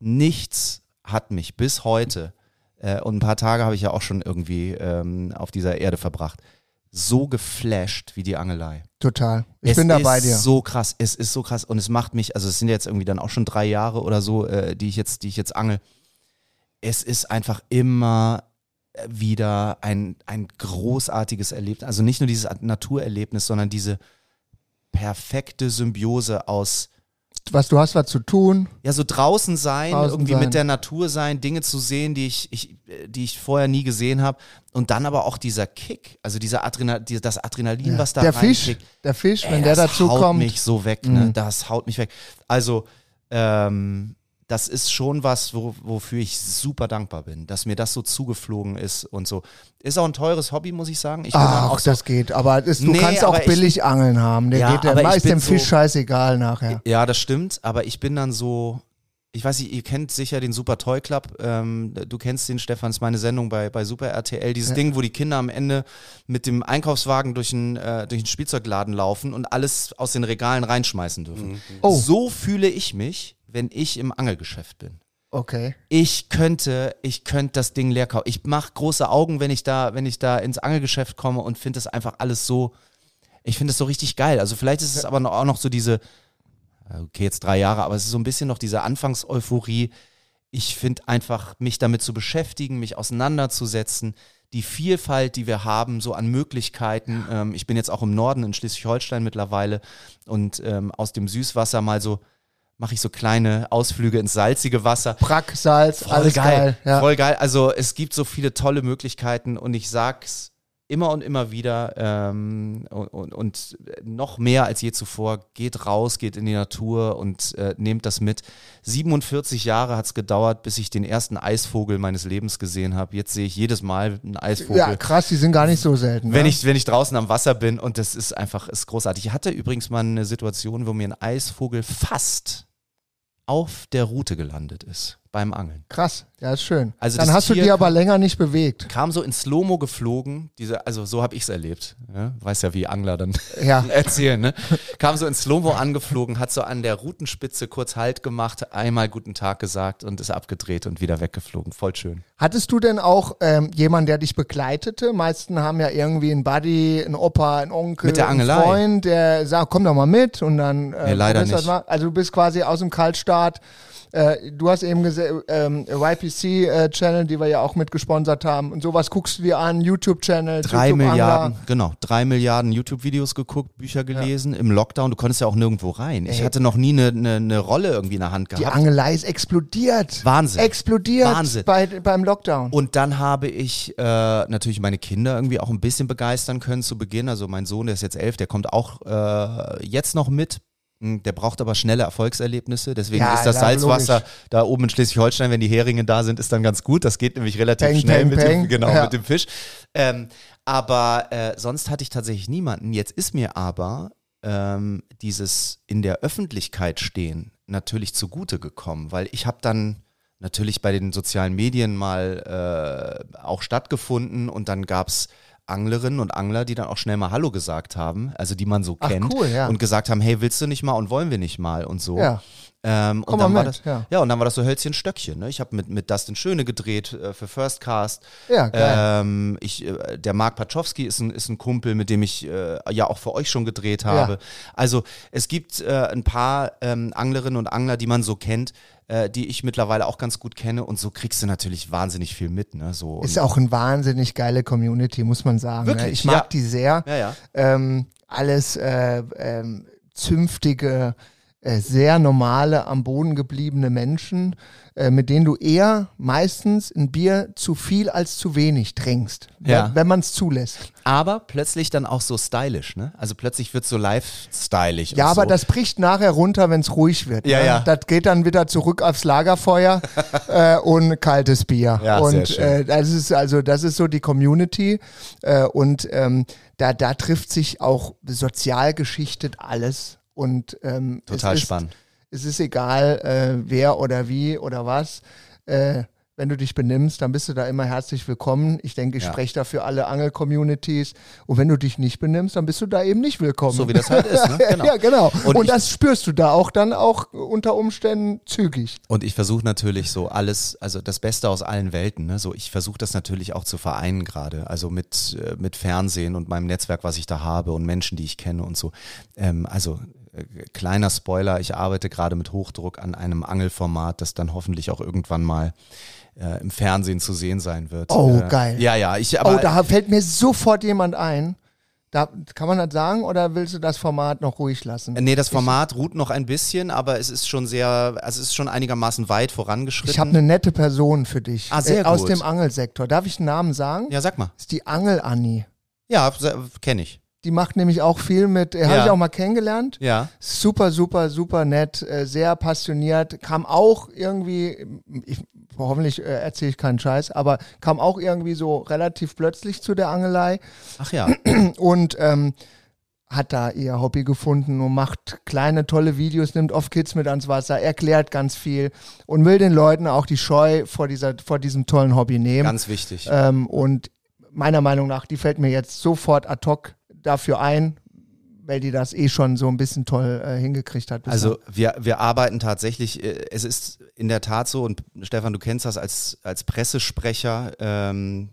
nichts hat mich bis heute äh, und ein paar Tage habe ich ja auch schon irgendwie ähm, auf dieser Erde verbracht, so geflasht wie die Angelei. Total. Ich es bin da ist bei dir. so krass, es ist so krass und es macht mich, also es sind jetzt irgendwie dann auch schon drei Jahre oder so, äh, die ich jetzt, die ich jetzt angel. Es ist einfach immer wieder ein, ein großartiges Erlebnis. Also nicht nur dieses Naturerlebnis, sondern diese perfekte Symbiose aus Was du hast, was zu tun. ja, so draußen sein, Draußen irgendwie sein. mit der Natur sein, Dinge zu sehen, die ich, ich, die ich vorher nie gesehen habe. Und dann aber auch dieser Kick, also dieser Adrenal, die- das Adrenalin, was da der Fisch, der Fisch, wenn Ey, der das dazu haut kommt. mich so weg, ne? Das haut mich weg. Also, ähm, das ist schon was, wo, wofür ich super dankbar bin, dass mir das so zugeflogen ist und so. Ist auch ein teures Hobby, muss ich sagen. Ich Ach, auch so, das geht. Aber es, du Nee, kannst auch aber ich- billig Angeln haben. Der Ja, geht der meist bin dem Fisch so- scheißegal nachher. Ja, das stimmt, aber ich bin dann so, ich weiß nicht, ihr kennt sicher den Super Toy Club, ähm, du kennst den, Stefan, ist meine Sendung bei, bei Super RTL, dieses Ding, wo die Kinder am Ende mit dem Einkaufswagen durch einen, äh, durch einen Spielzeugladen laufen und alles aus den Regalen reinschmeißen dürfen. Oh. So fühle ich mich, wenn ich im Angelgeschäft bin. Okay. Ich könnte, ich könnte das Ding leer kaufen. Ich mache große Augen, wenn ich da, wenn ich da ins Angelgeschäft komme und finde das einfach alles so, ich finde es so richtig geil. Also vielleicht ist es aber noch, auch noch so diese, okay, jetzt drei Jahre, aber es ist so ein bisschen noch diese Anfangseuphorie. Ich finde einfach, mich damit zu beschäftigen, mich auseinanderzusetzen, die Vielfalt, die wir haben, so an Möglichkeiten. Ähm, ich bin jetzt auch im Norden in Schleswig-Holstein mittlerweile und ähm, aus dem Süßwasser mal so, mache ich so kleine Ausflüge ins salzige Wasser. Brack, Salz, Voll alles geil. Ja. Voll geil. Also es gibt so viele tolle Möglichkeiten und ich sag's immer und immer wieder ähm, und, und, und noch mehr als je zuvor, geht raus, geht in die Natur und äh, nehmt das mit. 47 Jahre hat's gedauert, bis ich den ersten Eisvogel meines Lebens gesehen habe. Jetzt sehe ich jedes Mal einen Eisvogel. ja, krass, die sind gar nicht so selten. Wenn ne? ich, wenn ich draußen am Wasser bin und das ist einfach, ist großartig. Ich hatte übrigens mal eine Situation, wo mir ein Eisvogel fast auf der Route gelandet ist beim Angeln. Krass, ja, ist schön. Also Dann hast du Tier die aber länger nicht bewegt. Kam so in Slow-Mo geflogen, diese, also so habe ich es erlebt. Ja? Weiß ja, wie Angler dann Ja. erzählen, ne? Kam so in Slow-Mo angeflogen, hat so an der Routenspitze kurz Halt gemacht, einmal guten Tag gesagt und ist abgedreht und wieder weggeflogen. Voll schön. Hattest du denn auch ähm, jemanden, der dich begleitete? Meisten haben ja irgendwie einen Buddy, einen Opa, einen Onkel, Mit der einen? Freund, der sagt, komm doch mal mit und dann äh, Nee, leider du nicht. Also du bist quasi aus dem Kaltstart. Äh, du hast eben gesehen, ähm, YPC-Channel, die wir ja auch mitgesponsert haben und sowas guckst du dir an, YouTube-Channel, Drei YouTube Milliarden, genau, drei Milliarden YouTube-Videos geguckt, Bücher gelesen im Lockdown. Du konntest ja auch nirgendwo rein. Ich Ey. hatte noch nie eine, eine, eine Rolle irgendwie in der Hand Die gehabt. Angelei ist explodiert. Wahnsinn. Explodiert Wahnsinn. Bei, beim Lockdown. Und dann habe ich äh, natürlich meine Kinder irgendwie auch ein bisschen begeistern können zu Beginn. Also mein Sohn, der ist jetzt elf, der kommt auch äh, jetzt noch mit. Hm, Der braucht aber schnelle Erfolgserlebnisse. Deswegen Ja, ist das Salzwasser logisch. da oben in Schleswig-Holstein, wenn die Heringe da sind, ist dann ganz gut. Das geht nämlich relativ Peng, schnell peng, mit, peng. Dem, genau, Ja. mit dem Fisch. Ähm, aber äh, sonst hatte ich tatsächlich niemanden. Jetzt ist mir aber ähm, dieses in der Öffentlichkeit stehen natürlich zugute gekommen, weil ich habe dann natürlich bei den sozialen Medien mal äh, auch stattgefunden und dann gab's Anglerinnen und Angler, die dann auch schnell mal Hallo gesagt haben, also die man so Ach, kennt cool, ja. und gesagt haben, hey, willst du nicht mal und wollen wir nicht mal und so. Ja. Ähm, Komm und dann mal war mit, das, ja. ja. und dann war das so Hölzchen Stöckchen. Ne? Ich habe mit, mit Dustin Schöne gedreht äh, für First Cast. Ja, geil. Ähm, ich, äh, der Marc Pachowski ist ein, ist ein Kumpel, mit dem ich äh, ja auch für euch schon gedreht habe. Ja. Also es gibt äh, ein paar ähm, Anglerinnen und Angler, die man so kennt, äh, die ich mittlerweile auch ganz gut kenne. Und so kriegst du natürlich wahnsinnig viel mit. Ne? So, Ist auch eine wahnsinnig geile Community, muss man sagen. ne? Wirklich, Ich mag ja. die sehr. ja, ja. Ähm, alles äh, ähm, zünftige, sehr normale, am Boden gebliebene Menschen, äh, mit denen du eher meistens ein Bier zu viel als zu wenig trinkst, Ja. wenn, man es zulässt. Aber plötzlich dann auch so stylisch. Ne? Also plötzlich wird so lifestylig. Ja, aber so. das bricht nachher runter, wenn es ruhig wird. Ja, ne? ja. Das geht dann wieder zurück aufs Lagerfeuer äh, und kaltes Bier. Ja, sehr und schön. äh, das ist also das ist so die Community äh, und ähm, da da trifft sich auch sozial geschichtet alles und ähm, Total es ist, spannend. Es ist egal, äh, wer oder wie oder was. Äh, wenn du dich benimmst, dann bist du da immer herzlich willkommen. Ich denke, ich Ja. spreche da für alle Angel-Communities. Und wenn du dich nicht benimmst, dann bist du da eben nicht willkommen. So wie das halt ist. Ne? Genau. Ja, genau. Und Und, das spürst du da auch dann auch unter Umständen zügig. Und ich versuche natürlich so alles, also das Beste aus allen Welten. Ne? So, ich versuche das natürlich auch zu vereinen gerade. Also mit, äh, mit Fernsehen und meinem Netzwerk, was ich da habe und Menschen, die ich kenne und so. Ähm, also kleiner Spoiler, ich arbeite gerade mit Hochdruck an einem Angelformat, das dann hoffentlich auch irgendwann mal äh, im Fernsehen zu sehen sein wird. Oh, äh, geil. Ja, ja. Ich, aber, oh, da fällt mir sofort jemand ein. Da, kann man das sagen oder willst du das Format noch ruhig lassen? Nee, das Format ruht noch ein bisschen, aber es ist schon sehr, also es ist schon einigermaßen weit vorangeschritten. Ich habe eine nette Person für dich. Ah, sehr äh, aus gut. dem Angelsektor. Darf ich einen Namen sagen? ja, sag mal. Das ist die Angel-Anni. Ja, kenne ich. Die macht nämlich auch viel mit, äh, habe Ja. ich auch mal kennengelernt. Ja. Super, super, super nett, äh, sehr passioniert, kam auch irgendwie, ich, hoffentlich äh, erzähle ich keinen Scheiß, aber kam auch irgendwie so relativ plötzlich zu der Angelei Ach ja. und ähm, hat da ihr Hobby gefunden und macht kleine, tolle Videos, nimmt oft Kids mit ans Wasser, erklärt ganz viel und will den Leuten auch die Scheu vor, dieser, vor diesem tollen Hobby nehmen. Ganz wichtig. Ähm, und meiner Meinung nach, die fällt mir jetzt sofort ad hoc dafür ein, weil die das eh schon so ein bisschen toll äh, hingekriegt hat. Also wir, wir arbeiten tatsächlich, äh, es ist in der Tat so, und Stefan, du kennst das als, als Pressesprecher, ähm,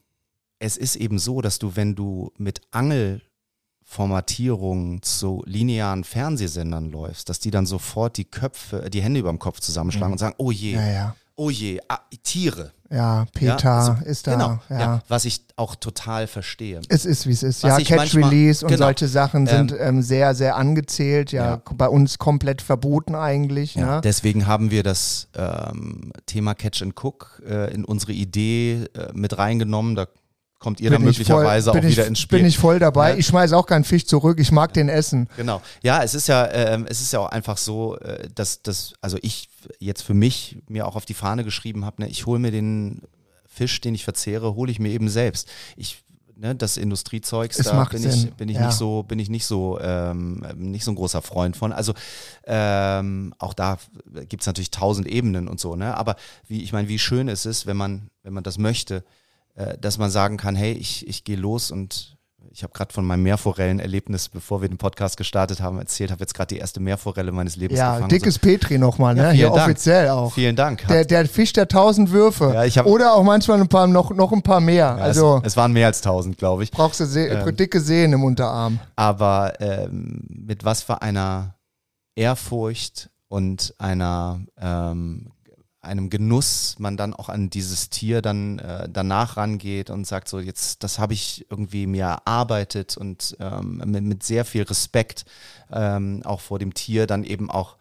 es ist eben so, dass du, wenn du mit Angelformatierungen zu linearen Fernsehsendern läufst, dass die dann sofort die Köpfe, die Hände über dem Kopf zusammenschlagen und sagen, oh je, Mhm. ja, ja. Oh je, ah, Tiere. Ja, Peter Ja, also, ist da. Genau, ja. was ich auch total verstehe. Es ist, wie es ist. Was ja, ich Catch manchmal- Release und genau. solche Sachen sind ähm, sehr, sehr angezählt. Ja, Ja. bei uns komplett verboten eigentlich. Ja, Ja, Deswegen haben wir das ähm, Thema Catch and Cook äh, in unsere Idee äh, mit reingenommen. Da kommt ihr dann Bin ich möglicherweise voll, auch bin wieder ich, ins Spiel. Bin ich voll dabei. Ja. Ich schmeiße auch keinen Fisch zurück. Ich mag den essen. Genau. Ja, es ist ja, ähm, es ist ja auch einfach so, äh, dass das, also ich jetzt für mich mir auch auf die Fahne geschrieben habe, ne, ich hole mir den Fisch, den ich verzehre, hole ich mir eben selbst. Ich Ne, das Industriezeugs, Es da macht bin Sinn, ich, bin ich ja. nicht so, bin ich nicht so, ähm, nicht so ein großer Freund von. Also ähm, auch da gibt es natürlich tausend Ebenen und so, ne? Aber wie, ich meine, wie schön es ist, wenn man, wenn man das möchte, äh, dass man sagen kann, hey, ich, ich gehe los und ich habe gerade von meinem Meerforellenerlebnis, bevor wir den Podcast gestartet haben, erzählt, habe jetzt gerade die erste Meerforelle meines Lebens Ja, gefangen. dickes Petri nochmal, Ja, ne? vielen Hier Dank. offiziell so. auch. Vielen Dank. Der, der Fisch der tausend Würfe. Ja, ich hab- Oder auch manchmal ein paar, noch, noch ein paar mehr. Ja, also es, es waren mehr als tausend, glaube ich. brauchst du Se Ähm. dicke Sehnen im Unterarm. aber ähm, mit was für einer Ehrfurcht und einer ähm, einem Genuss man dann auch an dieses Tier dann äh, danach rangeht und sagt so jetzt das habe ich irgendwie mir erarbeitet und ähm, mit, mit sehr viel Respekt ähm, auch vor dem Tier dann eben auch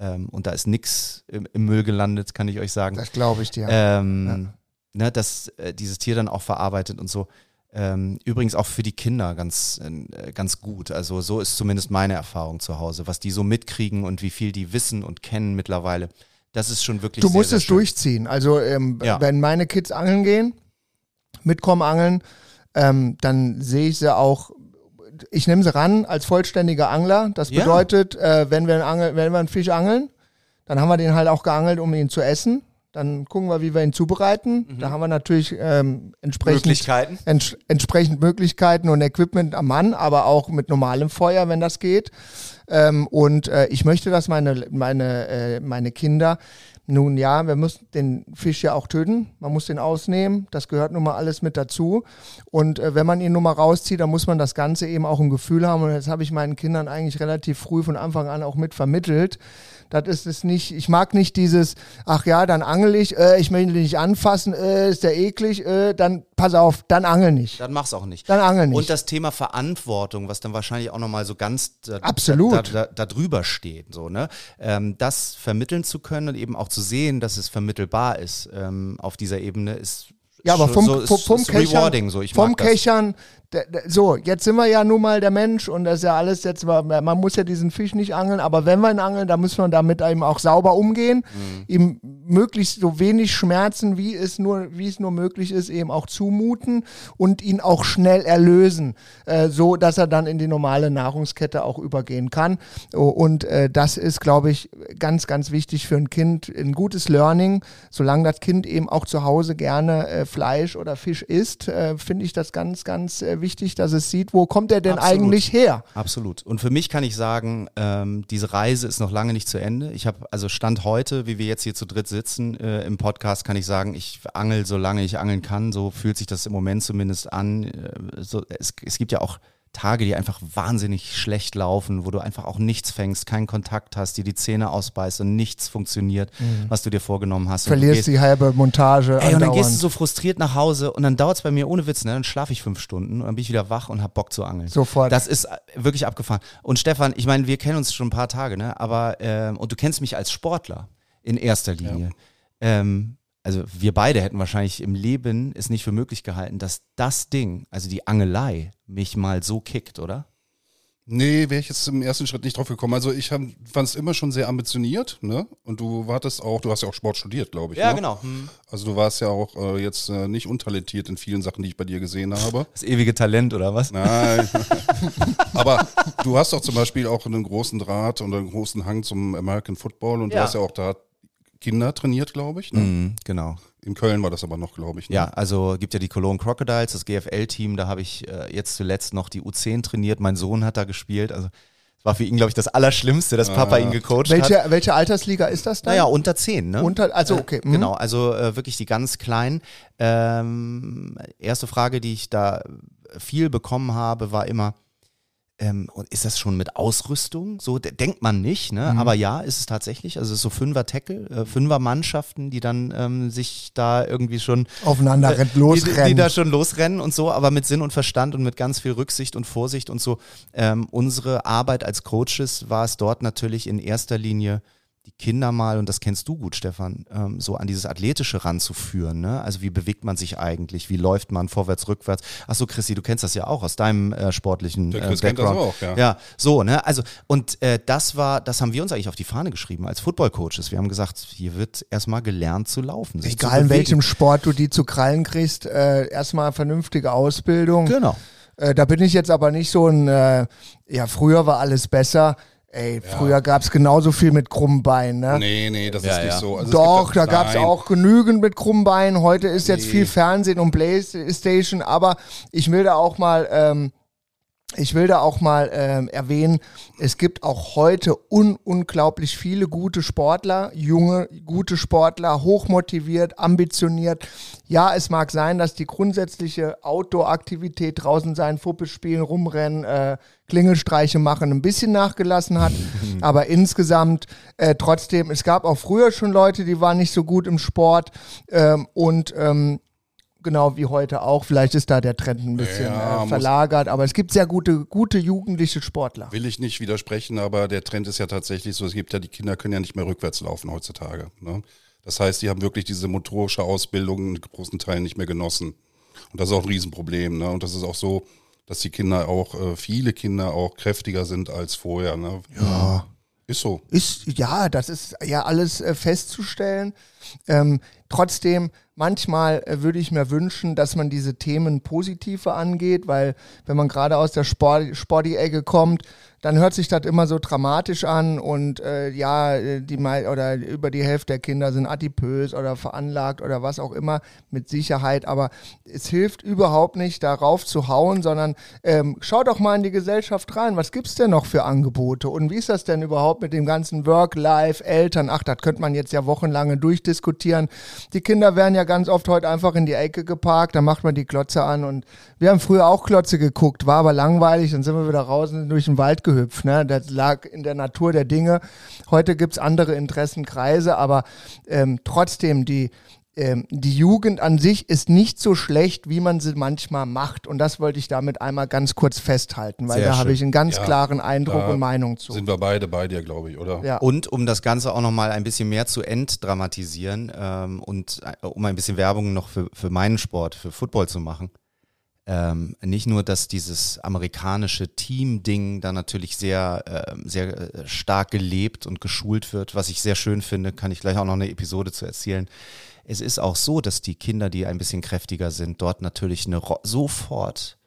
ähm, und da ist nix im, im Müll gelandet kann ich euch sagen Das glaube ich dir. ähm, ne, dass äh, dieses Tier dann auch verarbeitet und so. Ähm, übrigens auch für die Kinder ganz, äh, ganz gut. Also so ist zumindest meine Erfahrung zu Hause, was die so mitkriegen und wie viel die wissen und kennen mittlerweile. Das ist schon wirklich Du sehr, musst sehr es schön. durchziehen. Also ähm, Ja. wenn meine Kids angeln gehen, mitkommen angeln, ähm, dann sehe ich sie auch. Ich nehme sie ran als vollständiger Angler. Das Ja. bedeutet, äh, wenn, wir einen Angel, wenn wir einen Fisch angeln, dann haben wir den halt auch geangelt, um ihn zu essen. Dann gucken wir, wie wir ihn zubereiten. Da haben wir natürlich ähm, entsprechend Möglichkeiten. ents entsprechend Möglichkeiten und Equipment am Mann, aber auch mit normalem Feuer, wenn das geht. Ähm, und äh, ich möchte, dass meine, meine, äh, meine Kinder, nun ja, wir müssen den Fisch ja auch töten, man muss den ausnehmen, das gehört nun mal alles mit dazu. Und äh, wenn man ihn nun mal rauszieht, dann muss man das Ganze eben auch im Gefühl haben. Und das habe ich meinen Kindern eigentlich relativ früh von Anfang an auch mit vermittelt. Das ist es nicht, ich mag nicht dieses, ach ja, dann angel ich, äh, ich möchte ihn nicht anfassen, äh, ist der eklig, äh, dann pass auf, dann angel nicht. Dann mach's auch nicht. Dann angel nicht. Und das Thema Verantwortung, was dann wahrscheinlich auch nochmal so ganz da, Absolut. Da, da, da drüber steht, so, ne? Ähm, das vermitteln zu können und eben auch zu sehen, dass es vermittelbar ist ähm, auf dieser Ebene, ist Ja, aber vom, so, vom, vom Kechern, so. Ich vom. Kechern, so, jetzt sind wir ja nun mal der Mensch und das ist ja alles jetzt, man muss ja diesen Fisch nicht angeln, aber wenn wir ihn angeln, dann müssen wir damit eben auch sauber umgehen, Mhm. ihm möglichst so wenig Schmerzen, wie es nur, wie es nur möglich ist, eben auch zumuten und ihn auch schnell erlösen, äh, so dass er dann in die normale Nahrungskette auch übergehen kann. Und äh, das ist, glaube ich, ganz, ganz wichtig für ein Kind, ein gutes Learning, solange das Kind eben auch zu Hause gerne äh, Fleisch oder Fisch isst, äh, finde ich das ganz, ganz äh, wichtig, dass es sieht, wo kommt er denn Absolut. eigentlich her? Absolut. Und für mich kann ich sagen, ähm, diese Reise ist noch lange nicht zu Ende. Ich habe also Stand heute, wie wir jetzt hier zu dritt sitzen äh, im Podcast, kann ich sagen, ich angel solange ich angeln kann. So fühlt sich das im Moment zumindest an. Äh, so, es, es gibt ja auch Tage, die einfach wahnsinnig schlecht laufen, wo du einfach auch nichts fängst, keinen Kontakt hast, dir die Zähne ausbeißt und nichts funktioniert, was du dir vorgenommen hast. Und du Mhm. Verlierst gehst- die halbe Montage Ey, und dann gehst du so frustriert nach Hause und dann dauert es bei mir ohne Witz, ne? Dann schlafe ich fünf Stunden und dann bin ich wieder wach und hab Bock zu angeln. Sofort. Das ist äh, wirklich abgefahren. Und Stefan, ich meine, wir kennen uns schon ein paar Tage, ne? Aber ähm, und du kennst mich als Sportler in erster Linie. Ähm, also wir beide hätten wahrscheinlich im Leben es nicht für möglich gehalten, dass das Ding, also die Angelei, mich mal so kickt, oder? Nee, wäre ich jetzt im ersten Schritt nicht drauf gekommen. Also ich fand es immer schon sehr ambitioniert, ne? Und du wartest auch, du hast ja auch Sport studiert, glaube ich. ne? genau. Hm. Also du warst ja auch äh, jetzt äh, nicht untalentiert in vielen Sachen, die ich bei dir gesehen habe. Das ewige Talent, oder was? Nein. Aber du hast doch zum Beispiel auch einen großen Draht und einen großen Hang zum American Football und Ja. du hast ja auch da Kinder trainiert, glaube ich. Ne? Mhm, genau. In Köln war das aber noch, glaube ich. Ne? Ja, also gibt ja die Cologne Crocodiles, das GFL-Team, da habe ich äh, jetzt zuletzt noch die U10 trainiert. Mein Sohn hat da gespielt. Also es war für ihn, glaube ich, das Allerschlimmste, dass Papa ihn gecoacht hat. welche, welche Altersliga ist das dann? Naja, unter 10, ne? Unter, also okay. mhm. Genau, also äh, wirklich die ganz kleinen. Ähm, erste Frage, die ich da viel bekommen habe, war immer, ähm, und ist das schon mit Ausrüstung? So de- denkt man nicht, ne? Aber ja, ist es tatsächlich. Also es ist so Fünfer-Tackle, äh, Fünfer-Mannschaften, die dann ähm, sich da irgendwie schon Aufeinander rennt, die, losrennen. die da schon losrennen und so, aber mit Sinn und Verstand und mit ganz viel Rücksicht und Vorsicht und so. Ähm, unsere Arbeit als Coaches war es dort natürlich in erster Linie die Kinder mal, und das kennst du gut, Stefan, ähm, so an dieses Athletische ranzuführen. Ne? Also wie bewegt man sich eigentlich? Wie läuft man vorwärts, rückwärts? Ach so, Chrissy, du kennst das ja auch aus deinem äh, sportlichen Der äh, Chris kennt das Background. auch, ja. Ja, so, ne? Also, und äh, das war, das haben wir uns eigentlich auf die Fahne geschrieben als Football-Coaches. Wir haben gesagt, hier wird erstmal gelernt zu laufen. sich zu Egal in welchem Sport du die zu krallen kriegst, äh, erstmal vernünftige Ausbildung. Genau. Äh, da bin ich jetzt aber nicht so ein, äh, ja, früher war alles besser. Ey, früher gab's genauso viel mit krummen Beinen, ne? Nee, nee, das Ja, ist nicht ja. so. Also es Doch, da gab's nein. auch genügend mit krummen Beinen. Heute ist jetzt Nee. viel Fernsehen und Playstation, aber ich will da auch mal, ähm, ich will da auch mal ähm, erwähnen, es gibt auch heute un unglaublich viele gute Sportler, junge, gute Sportler, hochmotiviert, ambitioniert. Ja, es mag sein, dass die grundsätzliche Outdoor-Aktivität draußen sein, Fuppe spielen, rumrennen, äh, Klingelstreiche machen, ein bisschen nachgelassen hat. aber insgesamt äh, trotzdem, es gab auch früher schon Leute, die waren nicht so gut im Sport ähm, und ähm, genau wie heute auch. Vielleicht ist da der Trend ein bisschen Ja, äh, verlagert, aber es gibt sehr gute, gute jugendliche Sportler. Will ich nicht widersprechen, aber der Trend ist ja tatsächlich so, es gibt ja, die Kinder können ja nicht mehr rückwärts laufen heutzutage. Ne? Das heißt, die haben wirklich diese motorische Ausbildung in großen Teilen nicht mehr genossen. Und das ist auch ein Riesenproblem. Ne? Und das ist auch so, dass die Kinder auch, äh, viele Kinder auch kräftiger sind als vorher. Ne? Ja. Ist so. Ist, ja, das ist ja alles äh, festzustellen. Ähm, trotzdem, manchmal äh, würde ich mir wünschen, dass man diese Themen positiver angeht, weil wenn man gerade aus der Sport, Sporty-Ecke kommt, dann hört sich das immer so dramatisch an und äh, ja, äh, die oder über die Hälfte der Kinder sind adipös oder veranlagt oder was auch immer, mit Sicherheit. Aber es hilft überhaupt nicht, darauf zu hauen, sondern ähm, schau doch mal in die Gesellschaft rein. Was gibt's denn noch für Angebote? Und wie ist das denn überhaupt mit dem ganzen Work, Life, Eltern? Ach, das könnte man jetzt ja wochenlange durchdiskutieren. Die Kinder werden ja ganz oft heute einfach in die Ecke geparkt, da macht man die Klotze an und wir haben früher auch Klotze geguckt, war aber langweilig, dann sind wir wieder raus und durch den Wald gehüpft. Ne? Das lag in der Natur der Dinge. Heute gibt's andere Interessenkreise, aber ähm, trotzdem die ähm, die Jugend an sich ist nicht so schlecht, wie man sie manchmal macht. Und das wollte ich damit einmal ganz kurz festhalten, weil Sehr da habe ich einen ganz Ja, klaren Eindruck und Meinung zu. Sind wir beide bei dir, glaube ich, oder? Ja. Und um das Ganze auch nochmal ein bisschen mehr zu entdramatisieren ähm, und äh, um ein bisschen Werbung noch für, für meinen Sport, für Football zu machen. Ähm, nicht nur, dass dieses amerikanische Team-Ding da natürlich sehr, ähm, sehr äh, stark gelebt und geschult wird, was ich sehr schön finde, kann ich gleich auch noch eine Episode zu erzählen. Es ist auch so, dass die Kinder, die ein bisschen kräftiger sind, dort natürlich eine Ro sofort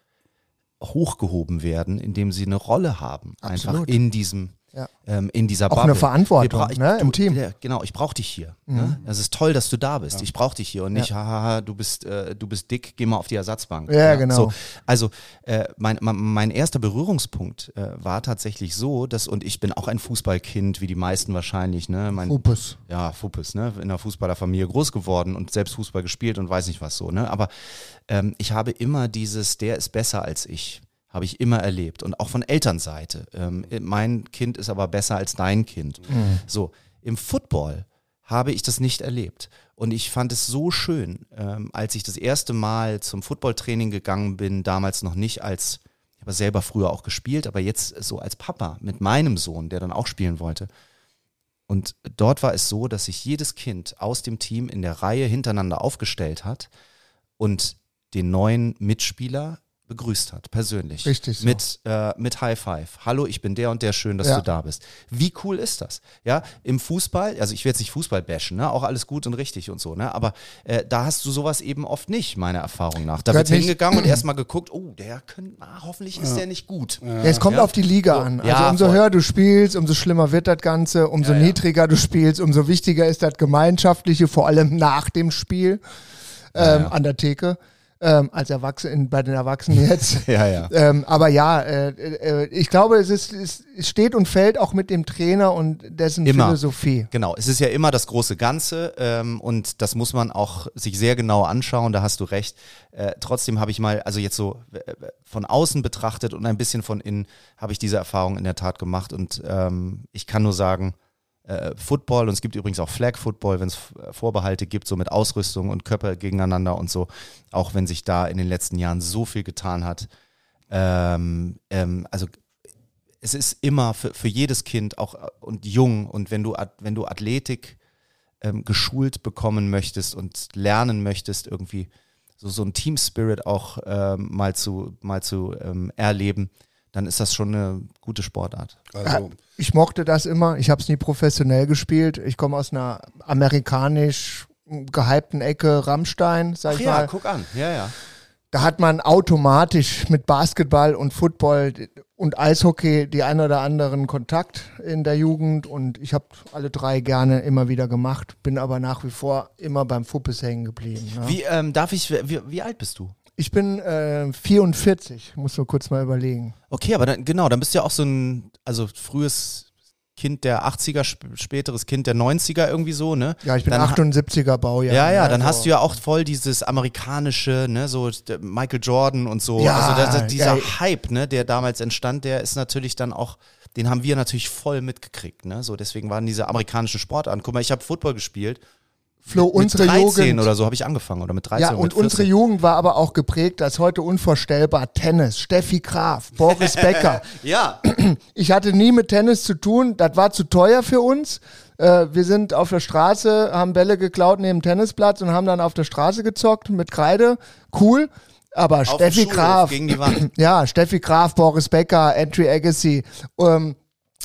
hochgehoben werden, indem sie eine Rolle haben, einfach Absolut. in diesem Ja. ähm, in dieser Auch Bubble. eine Verantwortung, Wir bra- ich- ne, im du, Team. Mhm. Ja, genau, ich brauche dich hier. Ne? Es ist toll, dass du da bist. Ich brauche dich hier und nicht, haha, du bist, äh, du bist dick, geh mal auf die Ersatzbank. Ja, genau. So, also äh, mein, mein, mein erster Berührungspunkt äh, war tatsächlich so, dass, und ich bin auch ein Fußballkind, wie die meisten wahrscheinlich, ne? Mein, Upes. ja, Fuppes, ne? In einer Fußballerfamilie groß geworden und selbst Fußball gespielt und weiß nicht was so, ne? Aber ähm, ich habe immer dieses, der ist besser als ich, habe ich immer erlebt. Und auch von Elternseite. Ähm, mein Kind ist aber besser als dein Kind. So, im Football habe ich das nicht erlebt. Und ich fand es so schön, ähm, als ich das erste Mal zum Footballtraining gegangen bin, damals noch nicht als, ich habe selber früher auch gespielt, aber jetzt so als Papa mit meinem Sohn, der dann auch spielen wollte. Und dort war es so, dass sich jedes Kind aus dem Team in der Reihe hintereinander aufgestellt hat und den neuen Mitspieler begrüßt hat, persönlich. Richtig so. Mit, äh, mit High Five. Hallo, ich bin der und der, schön, dass Ja. du da bist. Wie cool ist das? Ja, im Fußball, also ich will jetzt nicht Fußball bashen, ne? auch alles gut und richtig und so, ne? aber äh, da hast du sowas eben oft nicht, meiner Erfahrung nach. Da Gehört wird hingegangen und erstmal geguckt, oh, der könnte, ah, hoffentlich ist der nicht gut. Ja, es kommt Ja. auf die Liga an. Also Ja, umso voll. höher du spielst, umso schlimmer wird das Ganze, umso Ja, ja. niedriger du spielst, umso wichtiger ist das Gemeinschaftliche, vor allem nach dem Spiel ähm, ja. an der Theke. Ähm, als Erwachsene, bei den Erwachsenen jetzt. Ja, ja. Ähm, aber ja, äh, äh, ich glaube, es, ist, es steht und fällt auch mit dem Trainer und dessen Immer. Philosophie. Genau, es ist ja immer das große Ganze ähm, und das muss man auch sich sehr genau anschauen, da hast du recht. Äh, trotzdem habe ich mal, also jetzt so von außen betrachtet und ein bisschen von innen, habe ich diese Erfahrung in der Tat gemacht und ähm, ich kann nur sagen, äh, Football. Und es gibt übrigens auch Flag Football, wenn es Vorbehalte gibt, so mit Ausrüstung und Körper gegeneinander und so, auch wenn sich da in den letzten Jahren so viel getan hat. Ähm, ähm, also es ist immer für, für jedes Kind auch äh, und jung. Und wenn du, wenn du Athletik ähm, geschult bekommen möchtest und lernen möchtest, irgendwie so, so ein Team Spirit auch ähm, mal zu, mal zu ähm, erleben, dann ist das schon eine gute Sportart. Also, Ich mochte das immer. Ich habe es nie professionell gespielt. Ich komme aus einer amerikanisch gehypten Ecke Rammstein, sag ich mal. guck an. Ja, ja. Da hat man automatisch mit Basketball und Football und Eishockey die ein oder anderen Kontakt in der Jugend und ich habe alle drei gerne immer wieder gemacht, bin aber nach wie vor immer beim Fuppes hängen geblieben. Ne? Wie ähm, darf ich, wie, wie alt bist du? Ich bin äh, 44, muss nur kurz mal überlegen. Okay, aber dann, genau, dann bist du ja auch so ein, also frühes Kind der 80er, sp späteres Kind der 90er irgendwie so, ne? Ja, ich bin Dann ha- 78er Baujahr. Ja, ja, dann so. hast du ja auch voll dieses amerikanische, ne, so Michael Jordan und so. Ja, also da, da, dieser ja. Hype, ne, der damals entstand, der ist natürlich dann auch, den haben wir natürlich voll mitgekriegt, ne? So deswegen waren diese amerikanischen Sportarten. Guck mal, ich habe Football gespielt. Flo, mit unsere 13 Jugend. oder so habe ich angefangen oder mit 13 Ja, und mit 14. unsere Jugend war aber auch geprägt, als heute unvorstellbar Tennis, Steffi Graf, Boris Becker. Ja, Ich hatte nie mit Tennis zu tun, das war zu teuer für uns. Äh, wir sind auf der Straße, haben Bälle geklaut neben dem Tennisplatz und haben dann auf der Straße gezockt mit Kreide. Cool. Aber auf Steffi Graf, gegen die Wand. ja, Steffi Graf, Boris Becker, Entry Agassi, ähm,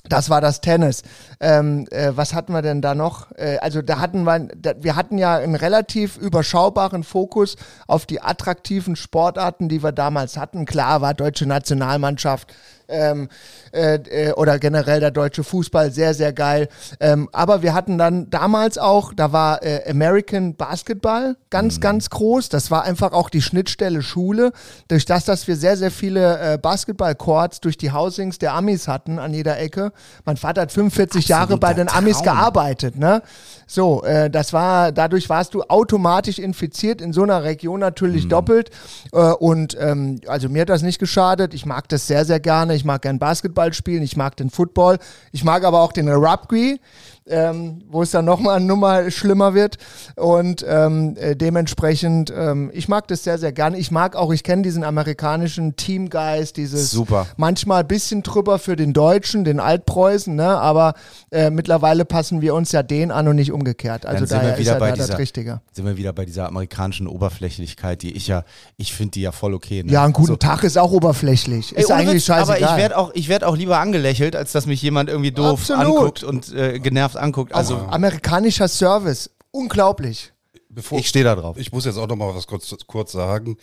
Das war das Tennis. Ähm, äh, was hatten wir denn da noch? Äh, also da hatten wir, da, wir hatten ja einen relativ überschaubaren Fokus auf die attraktiven Sportarten, die wir damals hatten. Klar war deutsche Nationalmannschaft ähm, äh, äh, oder generell der deutsche Fußball sehr, sehr geil. Ähm, aber wir hatten dann damals auch, da war äh, American Basketball ganz, mhm. ganz groß. Das war einfach auch die Schnittstelle Schule. Durch das, dass wir sehr, sehr viele äh, Basketball-Courts durch die Housings der Amis hatten an jeder Ecke. Mein Vater hat 45 Absoluter Jahre bei den Amis Traum. gearbeitet. Ne? So, äh, das war, dadurch warst du automatisch infiziert, in so einer Region natürlich mhm. doppelt. Äh, und ähm, also mir hat das nicht geschadet. Ich mag das sehr, sehr gerne ich mag gern Basketball spielen, ich mag den Football, ich mag aber auch den Rugby ähm, wo es dann nochmal eine Nummer schlimmer wird. Und ähm, äh, dementsprechend, ähm, ich mag das sehr, sehr gerne. Ich mag auch, ich kenne diesen amerikanischen Teamgeist, dieses Super. manchmal ein bisschen drüber für den Deutschen, den Altpreußen, ne? aber äh, mittlerweile passen wir uns ja den an und nicht umgekehrt. Also da ist ja da dieser, das Richtige. Sind wir wieder bei dieser amerikanischen Oberflächlichkeit, die ich ja, ich finde die ja voll okay. Ne? Ja, ein guten also, Tag ist auch oberflächlich. Ist Ey, eigentlich Witz, scheißegal. Aber ich werde auch, werd auch lieber angelächelt, als dass mich jemand irgendwie doof Absolut. anguckt und äh, genervt anguckt. Also auch amerikanischer Service, unglaublich. Bevor, ich stehe da drauf. Ich muss jetzt auch noch mal was kurz, kurz sagen.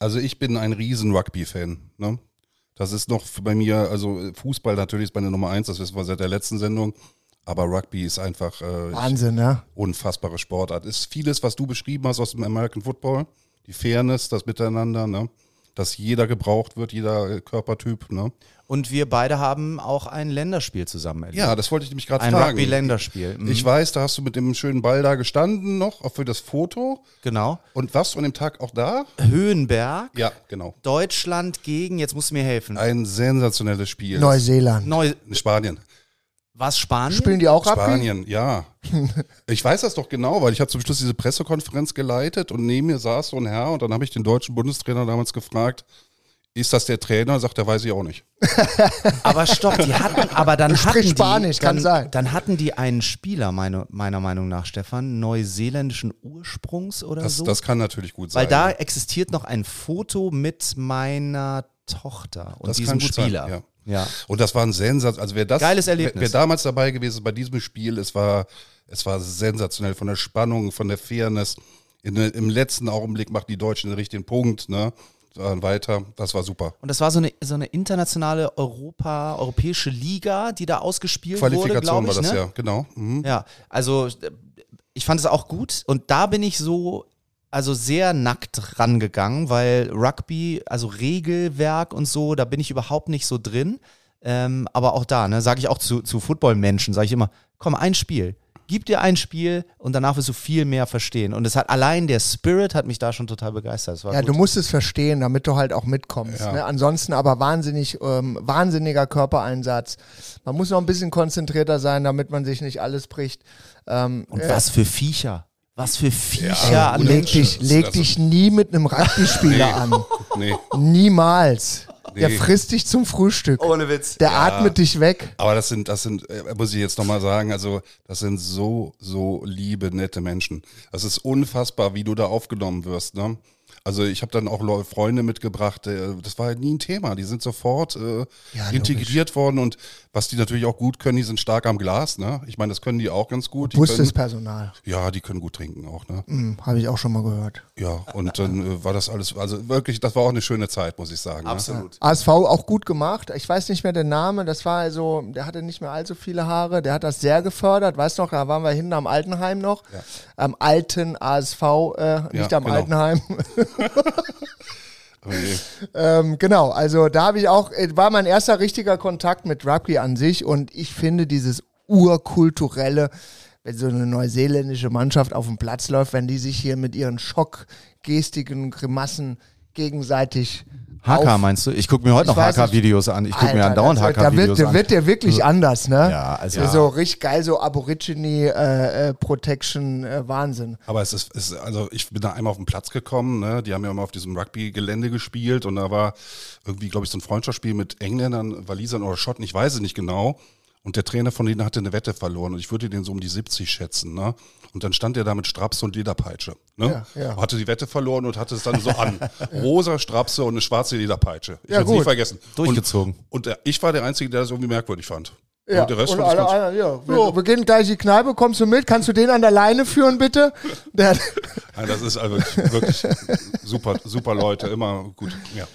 Also ich bin ein riesen Rugby-Fan. Ne? Das ist noch bei mir, also Fußball natürlich ist meine Nummer eins, das wissen wir seit der letzten Sendung. Aber Rugby ist einfach äh, Wahnsinn, ne? Unfassbare Sportart. Ist vieles, was du beschrieben hast aus dem American Football. Die Fairness, das Miteinander, ne? Dass jeder gebraucht wird, jeder Körpertyp, ne? Und wir beide haben auch ein Länderspiel zusammen erlebt. Ja, das wollte ich nämlich gerade fragen. Ein Rugby-Länderspiel. Mhm. Ich weiß, da hast du mit dem schönen Ball da gestanden noch, auch für das Foto. Genau. Und was an dem Tag auch da? Höhenberg. Ja, genau. Deutschland gegen, jetzt musst du mir helfen. Ein sensationelles Spiel. Neuseeland. Neu Spanien. Was, Spanien? Spielen die auch Rugby? Spanien, ja. ich weiß das doch genau, weil ich habe zum Schluss diese Pressekonferenz geleitet und neben mir saß so ein Herr und dann habe ich den deutschen Bundestrainer damals gefragt, ist das der Trainer? Sagt er, weiß ich auch nicht. aber stopp, die hatten, aber dann du hatten Spanisch, die, dann, kann sein. Dann hatten die einen Spieler, meine, meiner Meinung nach, Stefan, neuseeländischen Ursprungs oder das, so. Das kann natürlich gut sein. Weil da existiert noch ein Foto mit meiner Tochter und das diesem Spieler. Sein, ja. ja. Und das war ein Sensatz. Also wer das, Geiles Erlebnis. Wer, wer damals dabei gewesen ist bei diesem Spiel, es war, es war sensationell von der Spannung, von der Fairness. In, Im letzten Augenblick macht die Deutschen den richtigen Punkt, ne? Dann weiter. Das war super. Und das war so eine, so eine internationale Europa, europäische Liga, die da ausgespielt Qualifikation wurde, ich, war das, ne? ja, genau. Mhm. Ja, also ich fand es auch gut und da bin ich so also sehr nackt rangegangen, weil Rugby, also Regelwerk und so, da bin ich überhaupt nicht so drin. Ähm, aber auch da, ne, sage ich auch zu, zu Footballmenschen, sage ich immer, komm, ein Spiel gib dir ein Spiel und danach wirst du viel mehr verstehen. Und es hat allein der Spirit hat mich da schon total begeistert. ja, gut. du musst es verstehen, damit du halt auch mitkommst. Ja. Ne? Ansonsten aber wahnsinnig, ähm, wahnsinniger Körpereinsatz. Man muss noch ein bisschen konzentrierter sein, damit man sich nicht alles bricht. Ähm, und äh, was für Viecher. Was für Viecher ja, an Leg dich, leg also, dich nie mit einem Rugby-Spieler nee. an. Nee. Niemals. Nee. Der frisst dich zum Frühstück. Ohne Witz. Der ja, atmet dich weg. Aber das sind, das sind, äh, muss ich jetzt nochmal sagen, also das sind so, so liebe, nette Menschen. Das ist unfassbar, wie du da aufgenommen wirst, ne? Also ich habe dann auch Freunde mitgebracht, äh, das war halt nie ein Thema. Die sind sofort äh, ja, integriert worden und was die natürlich auch gut können, die sind stark am Glas. Ne? Ich meine, das können die auch ganz gut. Wustes Personal. Ja, die können gut trinken auch. Ne? Mm, habe ich auch schon mal gehört. Ja, und dann äh, war das alles, also wirklich, das war auch eine schöne Zeit, muss ich sagen. Ne? Absolut. Ne? ASV auch gut gemacht. Ich weiß nicht mehr den Namen, das war also, der hatte nicht mehr allzu viele Haare, der hat das sehr gefördert. Weißt du noch, da waren wir hinten am Altenheim noch. Ja. Am alten ASV, äh, nicht ja, am genau. Altenheim. Okay. ähm, genau, also da habe ich auch, äh, war mein erster richtiger Kontakt mit Rugby an sich und ich finde dieses urkulturelle, wenn so eine neuseeländische Mannschaft auf dem Platz läuft, wenn die sich hier mit ihren Schockgestiken, Grimassen gegenseitig HK meinst du? Ich gucke mir heute noch HK-Videos an. Ich gucke mir andauernd HK-Videos an. Da wird der wirklich anders, ne? Ja, also. Ja. So richtig geil, so Aborigine äh, äh, Protection, äh, Wahnsinn. Aber es ist, ist, also ich bin da einmal auf den Platz gekommen, ne? Die haben ja immer auf diesem Rugby-Gelände gespielt und da war irgendwie, glaube ich, so ein Freundschaftsspiel mit Engländern, Walisern oder Schotten, ich weiß es nicht genau. Und der Trainer von denen hatte eine Wette verloren und ich würde den so um die 70 schätzen. Ne? Und dann stand er da mit Strapse und Lederpeitsche. Ne? Ja, ja. Hatte die Wette verloren und hatte es dann so an. Rosa Strapse und eine schwarze Lederpeitsche. Ich ja, werde nie vergessen. Durchgezogen. Und, und, ich war der Einzige, der das irgendwie merkwürdig fand. Ja, Und der Rest und von alle, alle, ja. Wir, wir gehen gleich die Kneipe, kommst du mit? Kannst du den an der Leine führen, bitte? Der, Ja, das ist also wirklich, wirklich super, super Leute, immer gut. Ja.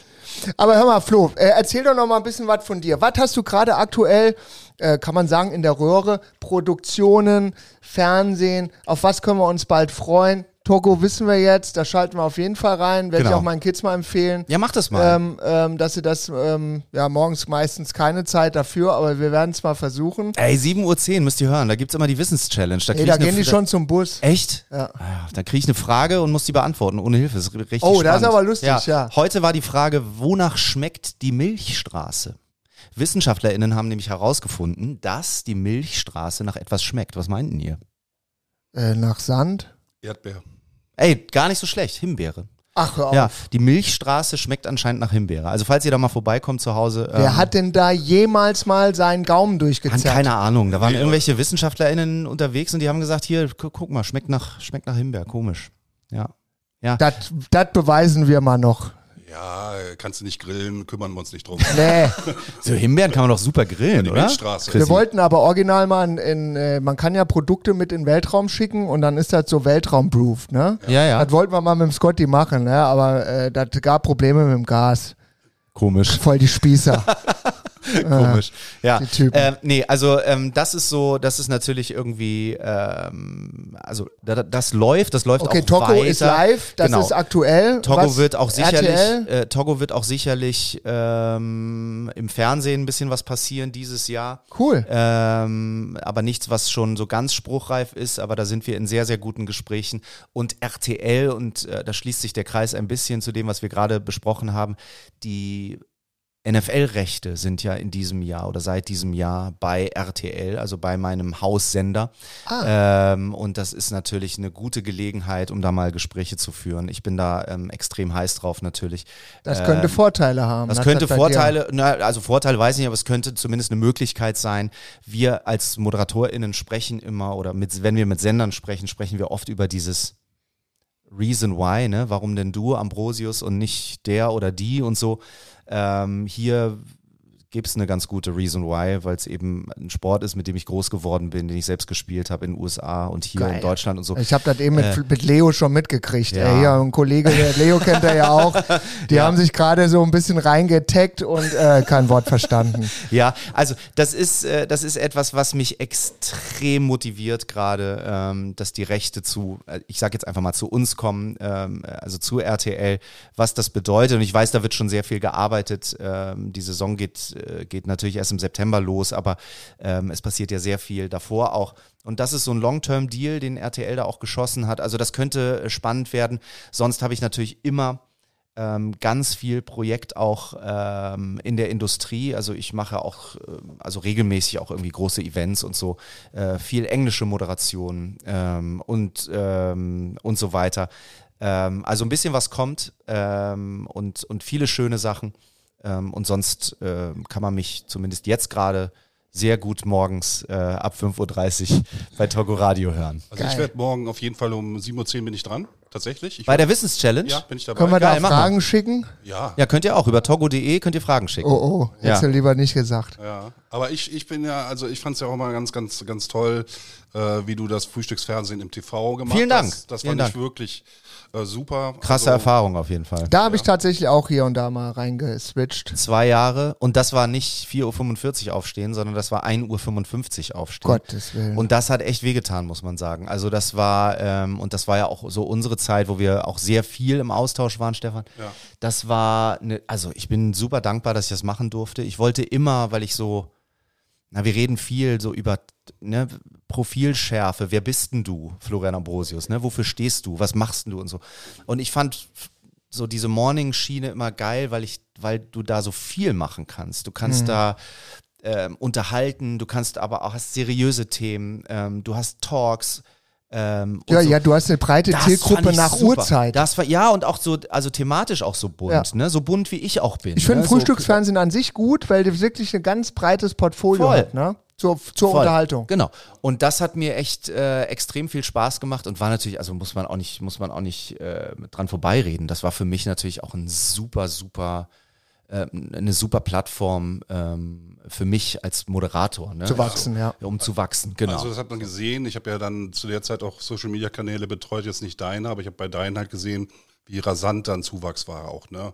Aber hör mal, Flo, äh, erzähl doch noch mal ein bisschen was von dir. Was hast du gerade aktuell, äh, kann man sagen, in der Röhre? Produktionen, Fernsehen, auf was können wir uns bald freuen? Togo wissen wir jetzt, da schalten wir auf jeden Fall rein. Werde ich Genau. auch meinen Kids mal empfehlen. Ja, mach das mal. Ähm, ähm, dass sie das, ähm, ja, morgens meistens keine Zeit dafür, aber wir werden es mal versuchen. Ey, 7.10 Uhr müsst ihr hören. Da gibt's immer die Wissenschallenge. Da, Ey, da ich gehen die F- schon zum Bus. Echt? Ja. Ah, Da kriege ich eine Frage und muss die beantworten ohne Hilfe. Das ist richtig Oh, das ist aber lustig, ja. Heute war die Frage, wonach schmeckt die Milchstraße? WissenschaftlerInnen haben nämlich herausgefunden, dass die Milchstraße nach etwas schmeckt. Was meinten ihr? Äh, nach Sand. Erdbeer. Ey, gar nicht so schlecht. Himbeere. Ach, hör auf. Ja, die Milchstraße schmeckt anscheinend nach Himbeere. Also falls ihr da mal vorbeikommt zu Hause. Wer ähm, hat denn da jemals mal seinen Gaumen Mann, durchgezerrt? keine Ahnung. Da waren irgendwelche WissenschaftlerInnen unterwegs und die haben gesagt, hier, gu guck mal, schmeckt nach, schmeckt nach Himbeer. Komisch. Ja. Ja. Das beweisen wir mal noch. Ja, kannst du nicht grillen, kümmern wir uns nicht drum. Nee, So Himbeeren kann man doch super grillen, Die oder? Wir wollten aber original mal in, in äh, man kann ja Produkte mit in den Weltraum schicken und dann ist das so Weltraumproof, ne? Ja, ja. Das wollten wir mal mit dem Scotty machen, ne? aber äh, das gab Probleme mit dem Gas. Komisch. Voll die Spießer. Komisch. Ja. die Typen. Ähm, nee, also ähm, das ist so, das ist natürlich irgendwie, ähm, also da, das läuft, das läuft Okay, auch Togo weiter. ist live, das Genau. ist aktuell. Togo Was? wird auch sicherlich, äh, Togo wird auch sicherlich ähm, im Fernsehen ein bisschen was passieren dieses Jahr. Cool. Ähm, aber nichts, was schon so ganz spruchreif ist, aber da sind wir in sehr, sehr guten Gesprächen. Und RTL, und äh, da schließt sich der Kreis ein bisschen zu dem, was wir gerade besprochen haben, die NFL-Rechte sind ja in diesem Jahr oder seit diesem Jahr bei RTL, also bei meinem Haussender. Ah. Ähm, und das ist natürlich eine gute Gelegenheit, um da mal Gespräche zu führen. Ich bin da ähm, extrem heiß drauf natürlich. Das könnte Ähm, Vorteile haben. das Hat könnte bei dir- Vorteile, na, also Vorteile weiß ich nicht, aber es könnte zumindest eine Möglichkeit sein. Wir als ModeratorInnen sprechen immer, oder mit, wenn wir mit Sendern sprechen, sprechen wir oft über dieses Reason Why, ne? Warum denn du, Ambrosius, und nicht der oder die und so. Ähm, hier gibt es eine ganz gute Reason Why, weil es eben ein Sport ist, mit dem ich groß geworden bin, den ich selbst gespielt habe in den USA und hier Geil. in Deutschland und so. Ich habe das eben mit, Äh, mit Leo schon mitgekriegt. ja. Ey, hier ein Kollege, der Leo kennt er ja auch. Die Ja. haben sich gerade so ein bisschen reingetaggt und äh, kein Wort verstanden. Ja, also das ist, äh, das ist etwas, was mich extrem motiviert gerade, ähm, dass die Rechte zu, äh, ich sage jetzt einfach mal zu uns kommen, ähm, also zu RTL, was das bedeutet. Und ich weiß, da wird schon sehr viel gearbeitet. Ähm, die Saison geht, äh, geht natürlich erst im September los, aber ähm, es passiert ja sehr viel davor auch. Und das ist so ein Long-Term-Deal, den RTL da auch geschossen hat. Also das könnte äh, spannend werden. Sonst habe ich natürlich immer ähm, ganz viel Projekt auch ähm, in der Industrie. Also ich mache auch, ähm, also regelmäßig auch irgendwie große Events und so, äh, viel englische Moderation ähm, und, ähm, und so weiter. Ähm, also ein bisschen was kommt ähm, und, und viele schöne Sachen. Ähm, und sonst ähm, kann man mich zumindest jetzt gerade sehr gut morgens äh, ab 5.30 Uhr bei Togo Radio hören. Also Geil. ich werde morgen auf jeden Fall um 7.10 Uhr bin ich dran, tatsächlich. Ich Bei der Wissenschallenge? ja, bin ich dabei. Können wir Geil, da Fragen schicken? ja. Ja, könnt ihr auch. Über togo.de könnt ihr Fragen schicken. Oh, oh, Ja. hättest du lieber nicht gesagt. Ja, aber ich, ich bin ja, also ich fand es ja auch mal ganz, ganz, ganz toll, äh, wie du das Frühstücksfernsehen im TV gemacht Vielen Dank. hast. Das Vielen fand ich Dank. wirklich äh, super. Krasse Also, Erfahrung auf jeden Fall. Da habe ich tatsächlich auch hier und da mal reingeswitcht. Zwei Jahre und das war nicht 4.45 Uhr aufstehen, sondern das war 1.55 Uhr aufstehen. Gottes Willen. Und das hat echt wehgetan, muss man sagen. Also das war, ähm, und das war ja auch so unsere Zeit, wo wir auch sehr viel im Austausch waren, Stefan. Ja. Das war, eine, also ich bin super dankbar, dass ich das machen durfte. Ich wollte immer, weil ich so, na, wir reden viel so über ne, Profilschärfe. Wer bist denn du, Florian Ambrosius? Ne? Wofür stehst du? Was machst denn du und so? Und ich fand so diese Morning-Schiene immer geil, weil ich, weil du da so viel machen kannst. Du kannst da ähm, unterhalten, du kannst aber auch hast seriöse Themen, ähm, du hast Talks. Ähm, ja, so. ja, du hast eine breite Das Zielgruppe nach super. Uhrzeit. Das war, ja, und auch so, also thematisch auch so bunt, Ja. ne? So bunt wie ich auch bin. ich finde ne? so, Frühstücksfernsehen an sich gut, weil der wirklich ein ganz breites Portfolio Voll. hat, ne? Zur, zur Voll. Unterhaltung. Genau. Und das hat mir echt äh, extrem viel Spaß gemacht und war natürlich, also muss man auch nicht, muss man auch nicht äh, dran vorbeireden. Das war für mich natürlich auch ein super, super ähm, eine super Plattform ähm, für mich als Moderator. Ne? Zu wachsen, ja. Um zu wachsen, genau. Also das hat man gesehen. Ich habe ja dann zu der Zeit auch Social Media Kanäle betreut, jetzt nicht deine, aber ich habe bei deinen halt gesehen, wie rasant dann Zuwachs war auch, ne?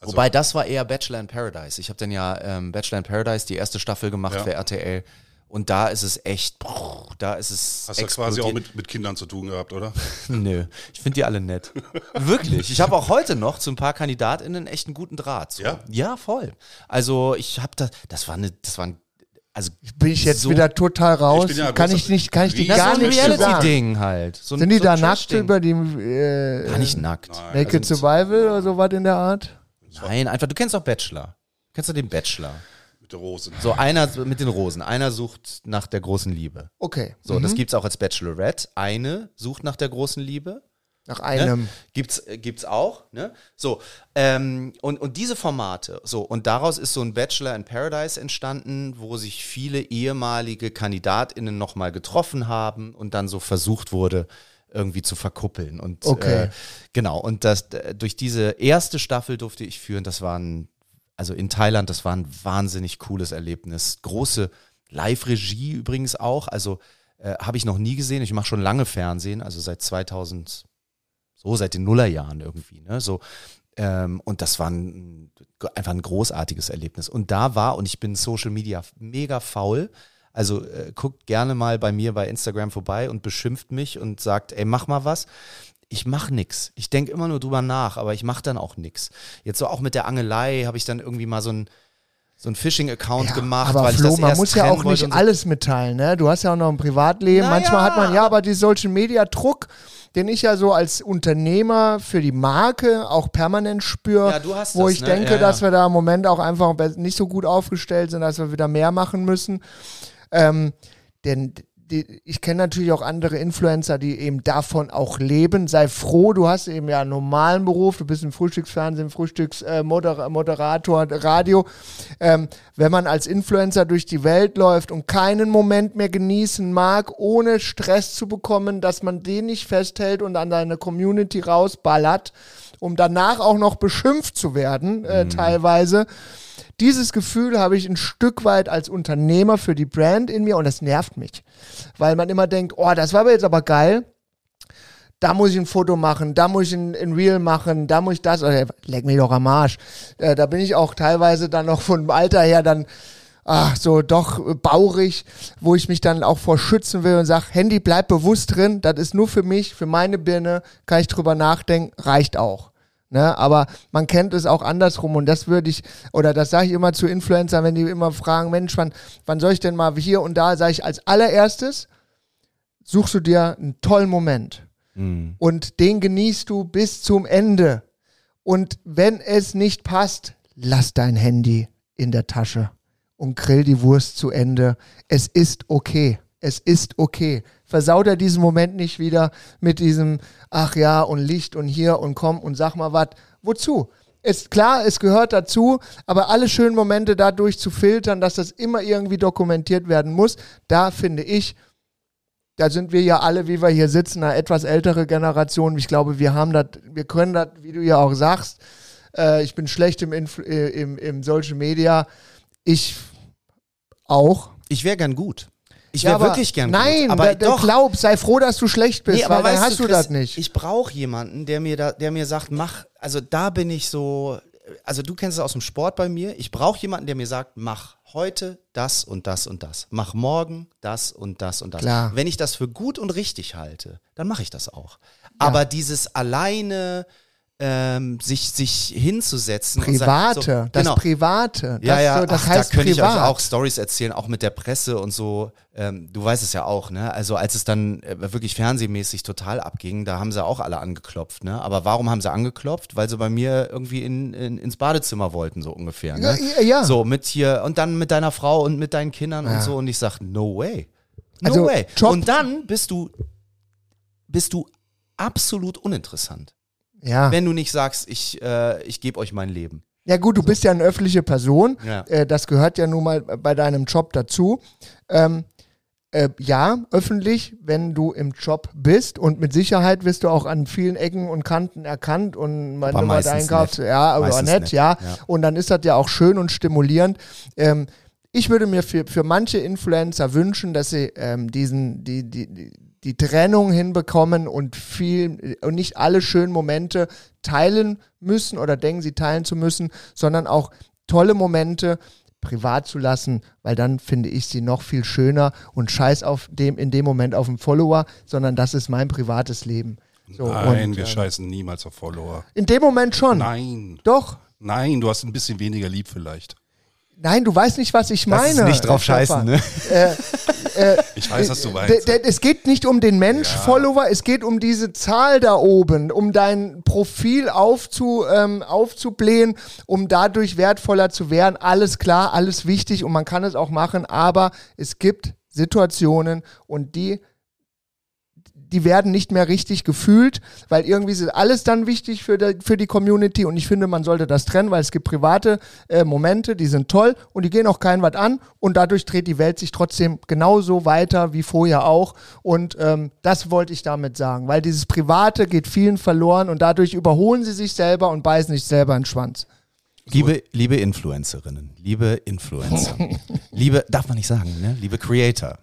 Also, Wobei das war eher Bachelor in Paradise. Ich habe dann ja ähm, Bachelor in Paradise die erste Staffel gemacht Ja. für RTL. Und da ist es echt, da ist es. hast du quasi auch mit, mit Kindern zu tun gehabt, oder? Nö, ich finde die alle nett. Wirklich. Ich habe auch heute noch zu ein paar KandidatInnen echt einen guten Draht. So. Ja? Ja, voll. Also ich habe da, das war eine, das war ein, also Bin ich jetzt so- wieder total raus? Ich bin ja- kann ich nicht, kann ich dir gar ist so zu sagen. Reality-Ding halt. So ein, Sind die so da nackt über die äh, Gar nicht nackt. Naked Also- Survival oder sowas in der Art? Nein, einfach, du kennst doch Bachelor. Kennst du den Bachelor? Mit der Rose. So einer mit den Rosen. Einer sucht nach der großen Liebe. Okay. So, das gibt's auch als Bachelorette. Eine sucht nach der großen Liebe. Nach Ne? einem. Gibt's, äh, gibt's auch, ne? So, ähm, und, und diese Formate, so, und daraus ist so ein Bachelor in Paradise entstanden, wo sich viele ehemalige KandidatInnen nochmal getroffen haben und dann so versucht wurde, irgendwie zu verkuppeln. Und Okay. äh, genau, und das durch diese erste Staffel durfte ich führen, das war ein, also in Thailand, das war ein wahnsinnig cooles Erlebnis. Große Live-Regie übrigens auch, also äh, habe ich noch nie gesehen. Ich mache schon lange Fernsehen, also seit 2000 so seit den Nullerjahren irgendwie, ne? So, ähm, und das war ein, einfach ein großartiges Erlebnis. Und da war, und ich bin Social Media mega faul, also äh, guckt gerne mal bei mir bei Instagram vorbei und beschimpft mich und sagt, ey, mach mal was. Ich mach nix. Ich denke immer nur drüber nach, aber ich mach dann auch nix. Jetzt so auch mit der Angelei habe ich dann irgendwie mal so ein so ein Phishing-Account gemacht, aber weil ich Flo, das man erst muss ja auch nicht so. alles mitteilen, ne? Du hast ja auch noch ein Privatleben. Na Manchmal ja. hat man ja aber die Social Media Druck, den ich ja so als Unternehmer für die Marke auch permanent spüre, Ja, wo das, ich ne? denke, Ja, ja. dass wir da im Moment auch einfach nicht so gut aufgestellt sind, dass wir wieder mehr machen müssen. Ähm, denn die, ich kenne natürlich auch andere Influencer, die eben davon auch leben. Sei froh, du hast eben ja einen normalen Beruf, du bist im Frühstücksfernsehen, Frühstücksmoderator, äh, Radio. Ähm, wenn man als Influencer durch die Welt läuft und keinen Moment mehr genießen mag, ohne Stress zu bekommen, dass man den nicht festhält und an seine Community rausballert, um danach auch noch beschimpft zu werden, äh, teilweise. Dieses Gefühl habe ich ein Stück weit als Unternehmer für die Brand in mir und das nervt mich. Weil man immer denkt, oh, das war aber jetzt aber geil. Da muss ich ein Foto machen, da muss ich ein, ein Reel machen, da muss ich das. Oder, leck mich doch am Arsch. Äh, da bin ich auch teilweise dann noch vom Alter her dann ach, so doch baurig, wo ich mich dann auch vor schützen will und sage, Handy, bleib bewusst drin, das ist nur für mich, für meine Birne, kann ich drüber nachdenken, reicht auch. Ne, aber man kennt es auch andersrum und das würde ich, oder das sage ich immer zu Influencern, wenn die immer fragen, Mensch, wann, wann soll ich denn mal hier und da, sage ich als allererstes, suchst du dir einen tollen Moment Mhm. und den genießt du bis zum Ende. Und wenn es nicht passt, lass dein Handy in der Tasche und grill die Wurst zu Ende. Es ist okay. Es ist okay. Versaut er diesen Moment nicht wieder mit diesem, ach ja, und Licht und hier und komm und sag mal was. Wozu? Ist klar, es gehört dazu, aber alle schönen Momente dadurch zu filtern, dass das immer irgendwie dokumentiert werden muss, da finde ich, da sind wir ja alle, wie wir hier sitzen, eine etwas ältere Generation. Ich glaube, wir haben das, wir können das, wie du ja auch sagst, äh, ich bin schlecht im, Influ äh, im, im Social Media. Ich auch. Ich wäre gern gut. Ich Ja, wäre aber wirklich gern Nein, gut. Aber da, doch. glaub, sei froh, dass du schlecht bist, Nee, aber weil dann hast du, Chris, das nicht. Ich brauche jemanden, der mir da, der mir sagt, mach, also da bin ich so, also du kennst es aus dem Sport bei mir. Ich brauche jemanden, der mir sagt, mach heute das und das und das. Mach morgen das und das und das. Klar. Wenn ich das für gut und richtig halte, dann mache ich das auch. Aber dieses alleine ähm, sich, sich hinzusetzen. und sagen- Private, so, das genau. Private. Das, Ja, ja, so, das Ach, heißt da könnte ich euch privat. auch Stories erzählen, auch mit der Presse und so. Ähm, du weißt es ja auch, ne? Also als es dann äh, wirklich fernsehmäßig total abging, da haben sie auch alle angeklopft, ne? Aber warum haben sie angeklopft? Weil sie bei mir irgendwie in, in, ins Badezimmer wollten, so ungefähr. Ne? Ja, ja. So mit hier und dann mit deiner Frau und mit deinen Kindern und so. Und ich sag, no way. No Also, way. Job- Und dann bist du, bist du absolut uninteressant. Ja. Wenn du nicht sagst, ich, äh, ich gebe euch mein Leben. Ja gut, du bist ja eine öffentliche Person. Ja. Äh, das gehört ja nun mal bei deinem Job dazu. Ähm, Äh, ja, öffentlich, wenn du im Job bist und mit Sicherheit wirst du auch an vielen Ecken und Kanten erkannt und wenn Aber du meistens einkaufst, ja, aber nett, nett, ja. ja. Und dann ist das ja auch schön und stimulierend. Ähm, ich würde mir für, für manche Influencer wünschen, dass sie ähm, diesen, die, die, die, die Trennung hinbekommen und viel und nicht alle schönen Momente teilen müssen oder denken, sie teilen zu müssen, sondern auch tolle Momente privat zu lassen, weil dann finde ich sie noch viel schöner und scheiß auf dem in dem Moment auf den Follower, sondern das ist mein privates Leben. So, Nein, und, wir äh, scheißen niemals auf Follower. in dem Moment schon. Nein. Doch. Nein, du hast ein bisschen weniger lieb vielleicht. Nein, du weißt nicht, was ich Das meine. ist nicht drauf äh, Stefan. scheißen, ne? Ich weiß, was du meinst. Es geht nicht um den Mensch-Follower, es geht um diese Zahl da oben, um dein Profil aufzu, ähm, aufzublähen, um dadurch wertvoller zu werden. Alles klar, alles wichtig und man kann es auch machen, aber es gibt Situationen und die die werden nicht mehr richtig gefühlt, weil irgendwie ist alles dann wichtig für die, für die Community und ich finde, man sollte das trennen, weil es gibt private äh, Momente, die sind toll und die gehen auch kein was an und dadurch dreht die Welt sich trotzdem genauso weiter wie vorher auch und ähm, das wollte ich damit sagen, weil dieses Private geht vielen verloren und dadurch überholen sie sich selber und beißen sich selber in den Schwanz. Liebe, liebe Influencerinnen, liebe Influencer, liebe, darf man nicht sagen, ne? liebe Creator.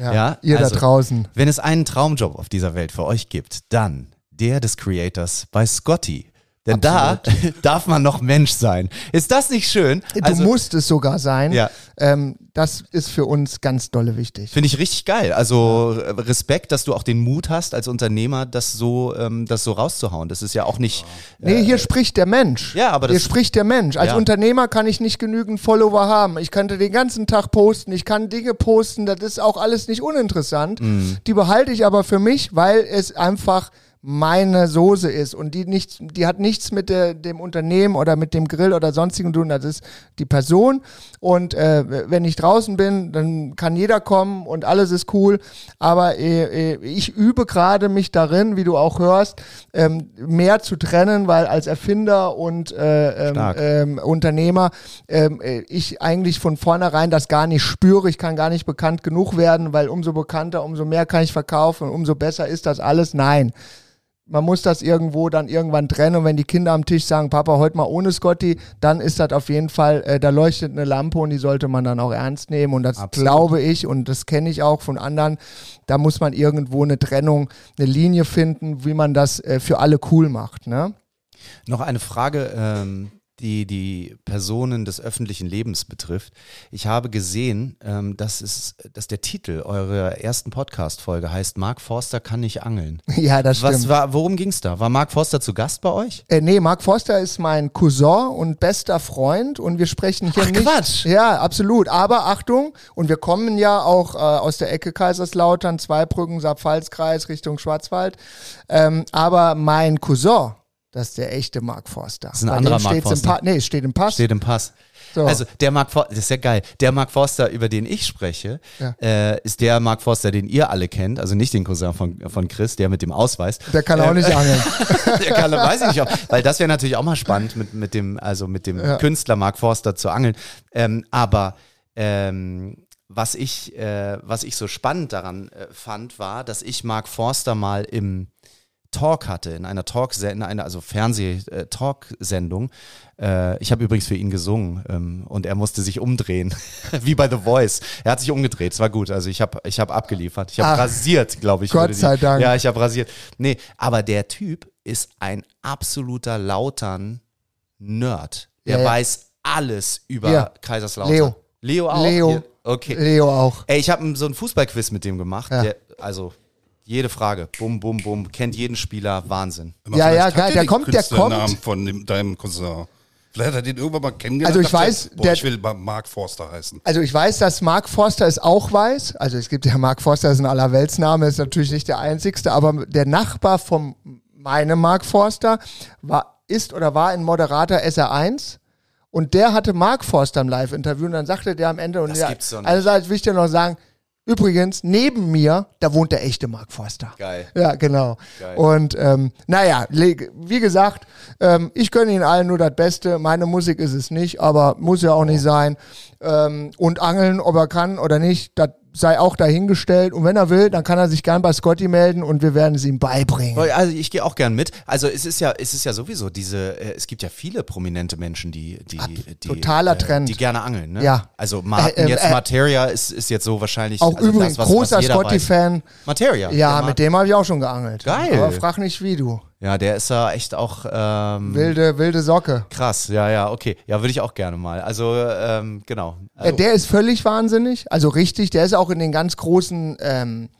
Ja, ihr also- da draußen. Wenn es einen Traumjob auf dieser Welt für euch gibt, dann der des Creators bei Scotty. Denn da darf man noch Mensch sein. Ist das nicht schön? Du musst es sogar sein. Ja. Ähm, das ist für uns ganz dolle wichtig. Finde ich richtig geil. Also äh, Respekt, dass du auch den Mut hast, als Unternehmer das so, ähm, das so rauszuhauen. Das ist ja auch nicht. Nee, hier spricht der Mensch. Ja, aber Hier das- spricht der Mensch. Als Ja. Unternehmer kann ich nicht genügend Follower haben. Ich könnte den ganzen Tag posten, ich kann Dinge posten, das ist auch alles nicht uninteressant. Mhm. Die behalte ich aber für mich, weil es einfach meine Soße ist und die nicht, die hat nichts mit der, dem Unternehmen oder mit dem Grill oder sonstigen zu tun. Das ist die Person und äh, wenn ich draußen bin, dann kann jeder kommen und alles ist cool. Aber äh, äh, ich übe gerade mich darin, wie du auch hörst, ähm, mehr zu trennen, weil als Erfinder und äh, ähm, ähm, Unternehmer ähm, äh, ich eigentlich von vornherein das gar nicht spüre. Ich kann gar nicht bekannt genug werden, weil umso bekannter, umso mehr kann ich verkaufen und umso besser ist das alles. Nein. Man muss das irgendwo dann irgendwann trennen und wenn die Kinder am Tisch sagen, Papa, heute mal ohne Scotty, dann ist das auf jeden Fall, äh, da leuchtet eine Lampe und die sollte man dann auch ernst nehmen und das Absolut. glaube ich und das kenne ich auch von anderen. Da muss man irgendwo eine Trennung, eine Linie finden, wie man das äh, für alle cool macht. Ne? Noch eine Frage, ähm, die die Personen des öffentlichen Lebens betrifft. Ich habe gesehen, ähm, dass, es, dass der Titel eurer ersten Podcast-Folge heißt Mark Forster kann nicht angeln. Ja, das stimmt. Was war, worum ging es da? War Mark Forster zu Gast bei euch? Äh, nee, Mark Forster ist mein Cousin und bester Freund und wir sprechen hier Ach, nicht. Quatsch. Ja, absolut. Aber Achtung, und wir kommen ja auch äh, aus der Ecke Kaiserslautern, Zweibrücken, Saarpfalzkreis Richtung Schwarzwald. Ähm, aber mein Cousin, das ist der echte Mark Forster. ist ein Bei anderer Mark steht's im Forster. Pa nee, es steht im Pass. Steht im Pass. So. Also der Mark Forster, das ist ja geil. Der Mark Forster, über den ich spreche, Ja. äh, ist der Mark Forster, den ihr alle kennt. Also nicht den Cousin von, von Chris, der mit dem Ausweis. der kann auch nicht angeln. der kann, weiß ich nicht, ob, weil das wäre natürlich auch mal spannend mit, mit dem, also mit dem Ja. Künstler Mark Forster zu angeln. Ähm, aber ähm, was ich, äh, was ich so spannend daran äh, fand, war, dass ich Mark Forster mal im Talk hatte, in einer Talk, in einer also Fernseh-Talk-Sendung. Äh, ich habe übrigens für ihn gesungen ähm, und er musste sich umdrehen, wie bei The Voice. Er hat sich umgedreht, es war gut. Also ich habe ich hab abgeliefert. Ich habe rasiert, glaube ich. Gott die- sei Dank. Ja, ich habe rasiert. Nee, aber der Typ ist ein absoluter Lautern-Nerd. Der Ja, ja. weiß alles über Ja. Kaiserslautern. Leo. Leo auch? Leo. Hier. Okay. Leo auch. Ey, ich habe so ein Fußballquiz mit dem gemacht. Ja. Der, also jede Frage, bum, bum, bum, kennt jeden Spieler, Wahnsinn. Aber Ja, ja, geil, er der kommt- der kommt. von dem, deinem Cousin. Vielleicht hat er den irgendwann mal kennengelernt. Also ich dachte, weiß, boah, der- ich will mal Mark Forster heißen. Also ich weiß, dass Mark Forster es auch weiß. Also es gibt ja Mark Forster, ist ein Allerweltsname, ist natürlich nicht der einzigste, aber der Nachbar von meinem Mark Forster war, ist oder war ein Moderator SR1 und der hatte Mark Forster im Live-Interview und dann sagte der am Ende und Das ja, gibt's doch nicht. also das will ich dir noch sagen, übrigens, neben mir, da wohnt der echte Mark Forster. Geil. Ja, genau. Geil. Und ähm, naja, wie gesagt, ähm, ich gönne Ihnen allen nur das Beste. Meine Musik ist es nicht, aber muss ja auch nicht sein. Ähm, und angeln, ob er kann oder nicht, das sei auch dahingestellt. Und wenn er will, dann kann er sich gern bei Scotty melden und wir werden es ihm beibringen. Also ich gehe auch gern mit. Also es ist ja, es ist ja sowieso diese, äh, es gibt ja viele prominente Menschen, die, die, die totaler äh, Trend. die gerne angeln. Ne? Ja. Also Martin Äh, äh, jetzt äh, Materia ist, ist jetzt so wahrscheinlich Auch also übrigens, das, was- großer. Scotty-Fan. Materia. Ja, mit dem habe ich auch schon geangelt. Geil. Aber frag nicht wie du. Ja, der ist ja echt auch ähm, Wilde, wilde Socke. krass. Ja, ja, okay. Ja, würde ich auch gerne mal. Also ähm, genau. Äh, Also, der ist völlig wahnsinnig. Also richtig, der ist auch in den ganz großen, ähm,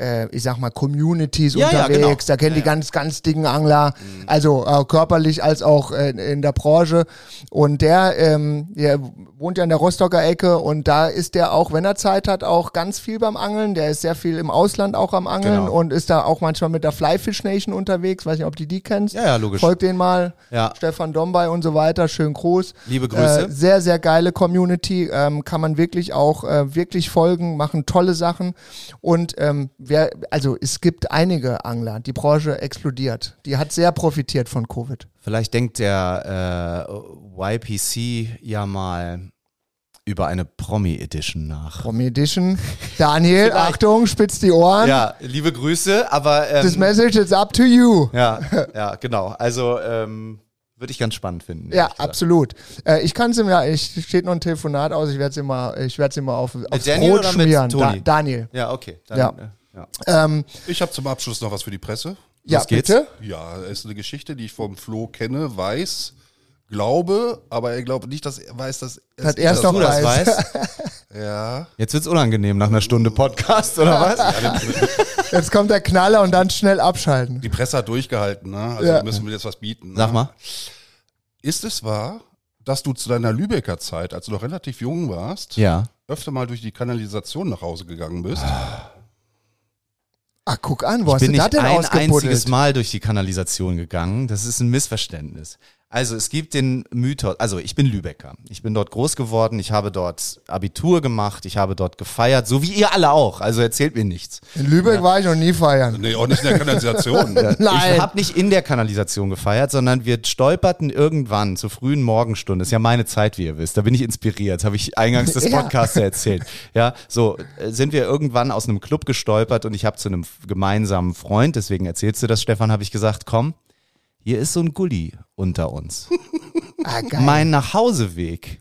äh, ich sag mal, Communities Ja, ja, unterwegs. genau. Da kennen die ganz, ganz dicken Angler. Also äh, körperlich als auch äh, in der Branche. Und der, ähm, der wohnt ja in der Rostocker Ecke und da ist der auch, wenn er Zeit hat, auch ganz viel beim Angeln. Der ist sehr viel im Ausland auch am Angeln Genau. und ist da auch manchmal mit der Flyfish Nation unterwegs. Weiß nicht, ob du die kennst. Ja, ja, logisch. Folgt den mal. Ja. Stefan Dombay und so weiter. Schön groß. Liebe Grüße. Äh, sehr, sehr geile Community. Ähm, kann man wirklich auch äh, wirklich folgen, machen tolle Sachen. Und ähm, wer, also es gibt einige Angler. Die Branche explodiert. Die hat sehr profitiert von Covid. Vielleicht denkt der äh, YPC ja mal über eine Promi-Edition nach. Promi Edition. Daniel, Achtung, spitz die Ohren. Ja, liebe Grüße, aber ähm, This message is up to you. ja, ja, genau. Also ähm, würde ich ganz spannend finden. Ja, absolut. Äh, ich kann es ihm ja, ich steht noch ein Telefonat aus, ich werde es immer, ich werde es immer auf, aufs Daniel Brot schmieren. Toni? Daniel. Ja, okay. Dann, Ja. Ja. Ähm, Ich habe zum Abschluss noch was für die Presse. ja, geht's? bitte. Ja, ist eine Geschichte, die ich vom Flo kenne, weiß, glaube, aber er glaubt nicht, dass er weiß, dass es Hat ich erst das noch das weiß. weißt? Ja. Jetzt wird's unangenehm nach einer Stunde Podcast, oder was? Jetzt kommt der Knaller und dann schnell abschalten. Die Presse hat durchgehalten, ne? Also Ja. müssen wir jetzt was bieten. Ne? Sag mal. Ist es wahr, dass du zu deiner Lübecker Zeit, als du noch relativ jung warst, Ja. öfter mal durch die Kanalisation nach Hause gegangen bist? Ah, guck an, wo hast bin du das nicht denn ein einziges Mal durch die Kanalisation gegangen. Das ist ein Missverständnis. Also es gibt den Mythos, also ich bin Lübecker. Ich bin dort groß geworden, ich habe dort Abitur gemacht, ich habe dort gefeiert, so wie ihr alle auch. Also erzählt mir nichts. In Lübeck war ich noch nie feiern. Nee, auch nicht in der Kanalisation. Nein. Ich habe nicht in der Kanalisation gefeiert, sondern wir stolperten irgendwann zur frühen Morgenstunde. ist ja meine Zeit, wie ihr wisst. Da bin ich inspiriert, habe ich eingangs des Ja. Podcasts ja erzählt. Ja, so äh, sind wir irgendwann aus einem Club gestolpert und ich habe zu einem gemeinsamen Freund, deswegen erzählst du das, Stefan, habe ich gesagt, komm, hier ist so ein Gully unter uns. Ah. Mein Nachhauseweg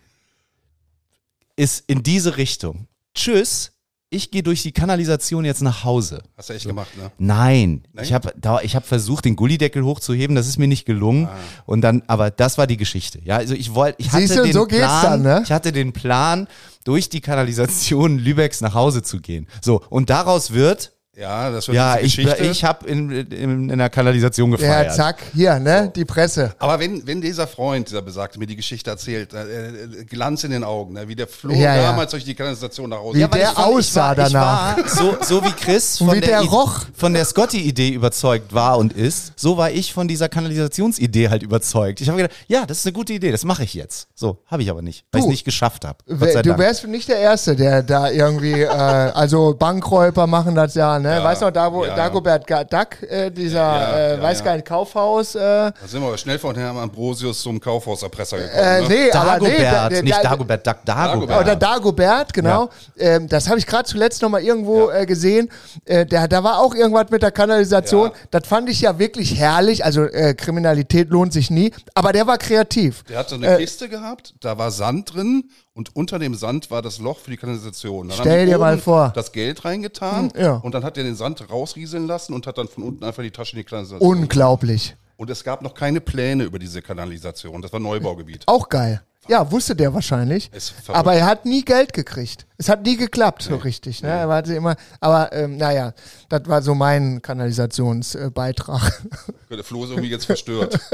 ist in diese Richtung. Tschüss, ich gehe durch die Kanalisation jetzt nach Hause. Hast du echt gemacht, ne? Nein, Nein? ich habe ich hab versucht, den Gullideckel hochzuheben, das ist mir nicht gelungen. Ah. Und dann, aber das war die Geschichte. Ja, also ich wollte, ich hatte Siehst du, den so Plan, dann, ne? ich hatte den Plan, durch die Kanalisation Lübecks nach Hause zu gehen. So und daraus wird, Ja, das wird ja, ich, Geschichte. ich habe in, in, in der Kanalisation Ja, gefeiert. zack, hier, ne, die Presse. aber wenn, wenn dieser Freund, dieser Besagte, mir die Geschichte erzählt, äh, äh, Glanz in den Augen, ne? wie der Flo Ja, ja. damals durch die Kanalisation nach Hause Wie kam. der ich war- aussah ich war, danach. Ich war, so, so wie Chris von wie der, der roch. von der Scotty-Idee überzeugt war und ist, so war ich von dieser Kanalisationsidee halt überzeugt. Ich habe gedacht, ja, das ist eine gute Idee, das mache ich jetzt. So, habe ich aber nicht, weil ich es nicht geschafft habe. Du wärst nicht der Erste, der da irgendwie, äh, also Bankräuber machen das ja, ne? Ja, weißt du noch, da wo ja. Dagobert Ga- Duck, äh, dieser, Ja, äh, ja, weiß ja. gar nicht, Kaufhaus, äh, Da sind wir aber schnell von Herrn Ambrosius zum Kaufhauserpresser gekommen. äh, ne? nee, aber nee, Dagobert, der, nicht Dagobert, Duck, Dagobert. Oder Dagobert, genau. Ähm, das habe ich gerade zuletzt noch mal irgendwo äh, gesehen. Äh, der, da war auch irgendwas mit der Kanalisation. Ja. Das fand ich ja wirklich herrlich. Also äh, Kriminalität lohnt sich nie. Aber der war kreativ. Der hat so eine Äh, Kiste gehabt, da war Sand drin und unter dem Sand war das Loch für die Kanalisation. Dann haben Stell dir mal vor. Das Geld reingetan Hm, ja. und dann hat er den Sand rausrieseln lassen und hat dann von unten einfach die Tasche in die Kanalisation. Unglaublich. Und es gab noch keine Pläne über diese Kanalisation. Das war Neubaugebiet. Auch geil. Ja, wusste der wahrscheinlich. Aber er hat nie Geld gekriegt. Es hat nie geklappt, so richtig. Ne? Er hatte immer, aber ähm, naja, das war so mein Kanalisationsbeitrag. Der Flo ist irgendwie jetzt verstört.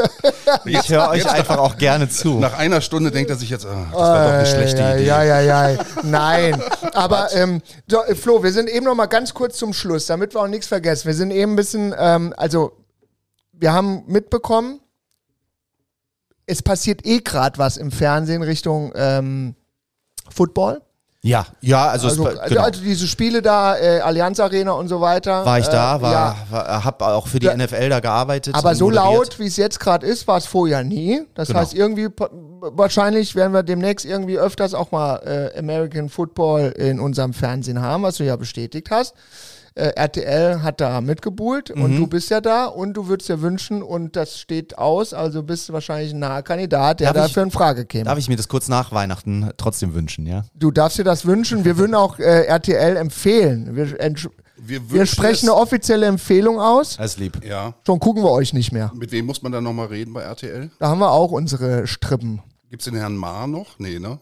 Ich höre euch einfach auch gerne zu. Nach einer Stunde denkt er sich jetzt, ah, das war doch eine schlechte ja, Idee. Ja, ja, ja. Nein. Aber ähm, so, äh, Flo, wir sind eben noch mal ganz kurz zum Schluss, damit wir auch nichts vergessen. Wir sind eben ein bisschen, ähm, also wir haben mitbekommen, es passiert eh gerade was im Fernsehen Richtung ähm, Football. Ja, ja, also, Also, es, also, genau. also diese Spiele da, äh, Allianz Arena und so weiter. war ich da, äh, war, ja. war hab auch für die Ja. NFL da gearbeitet. Aber so moderiert. laut, wie es jetzt gerade ist, war es vorher nie. Das Genau. heißt, irgendwie, wahrscheinlich werden wir demnächst irgendwie öfters auch mal äh, American Football in unserem Fernsehen haben, was du ja bestätigt hast. Äh, RTL hat da mitgebuhlt Mhm. und du bist ja da und du würdest dir wünschen und das steht aus, also bist du wahrscheinlich ein naher Kandidat, der Darf ich- dafür in Frage käme. Darf ich mir das kurz nach Weihnachten trotzdem wünschen, ja? du darfst dir das wünschen. Wir würden auch äh, RTL empfehlen. Wir, Wir, wir sprechen es- eine offizielle Empfehlung aus. Alles lieb. Ja. Schon gucken wir euch nicht mehr. Mit wem muss man dann nochmal reden bei RTL? Da haben wir auch unsere Strippen. Gibt's den Herrn Maar noch? Nee, ne?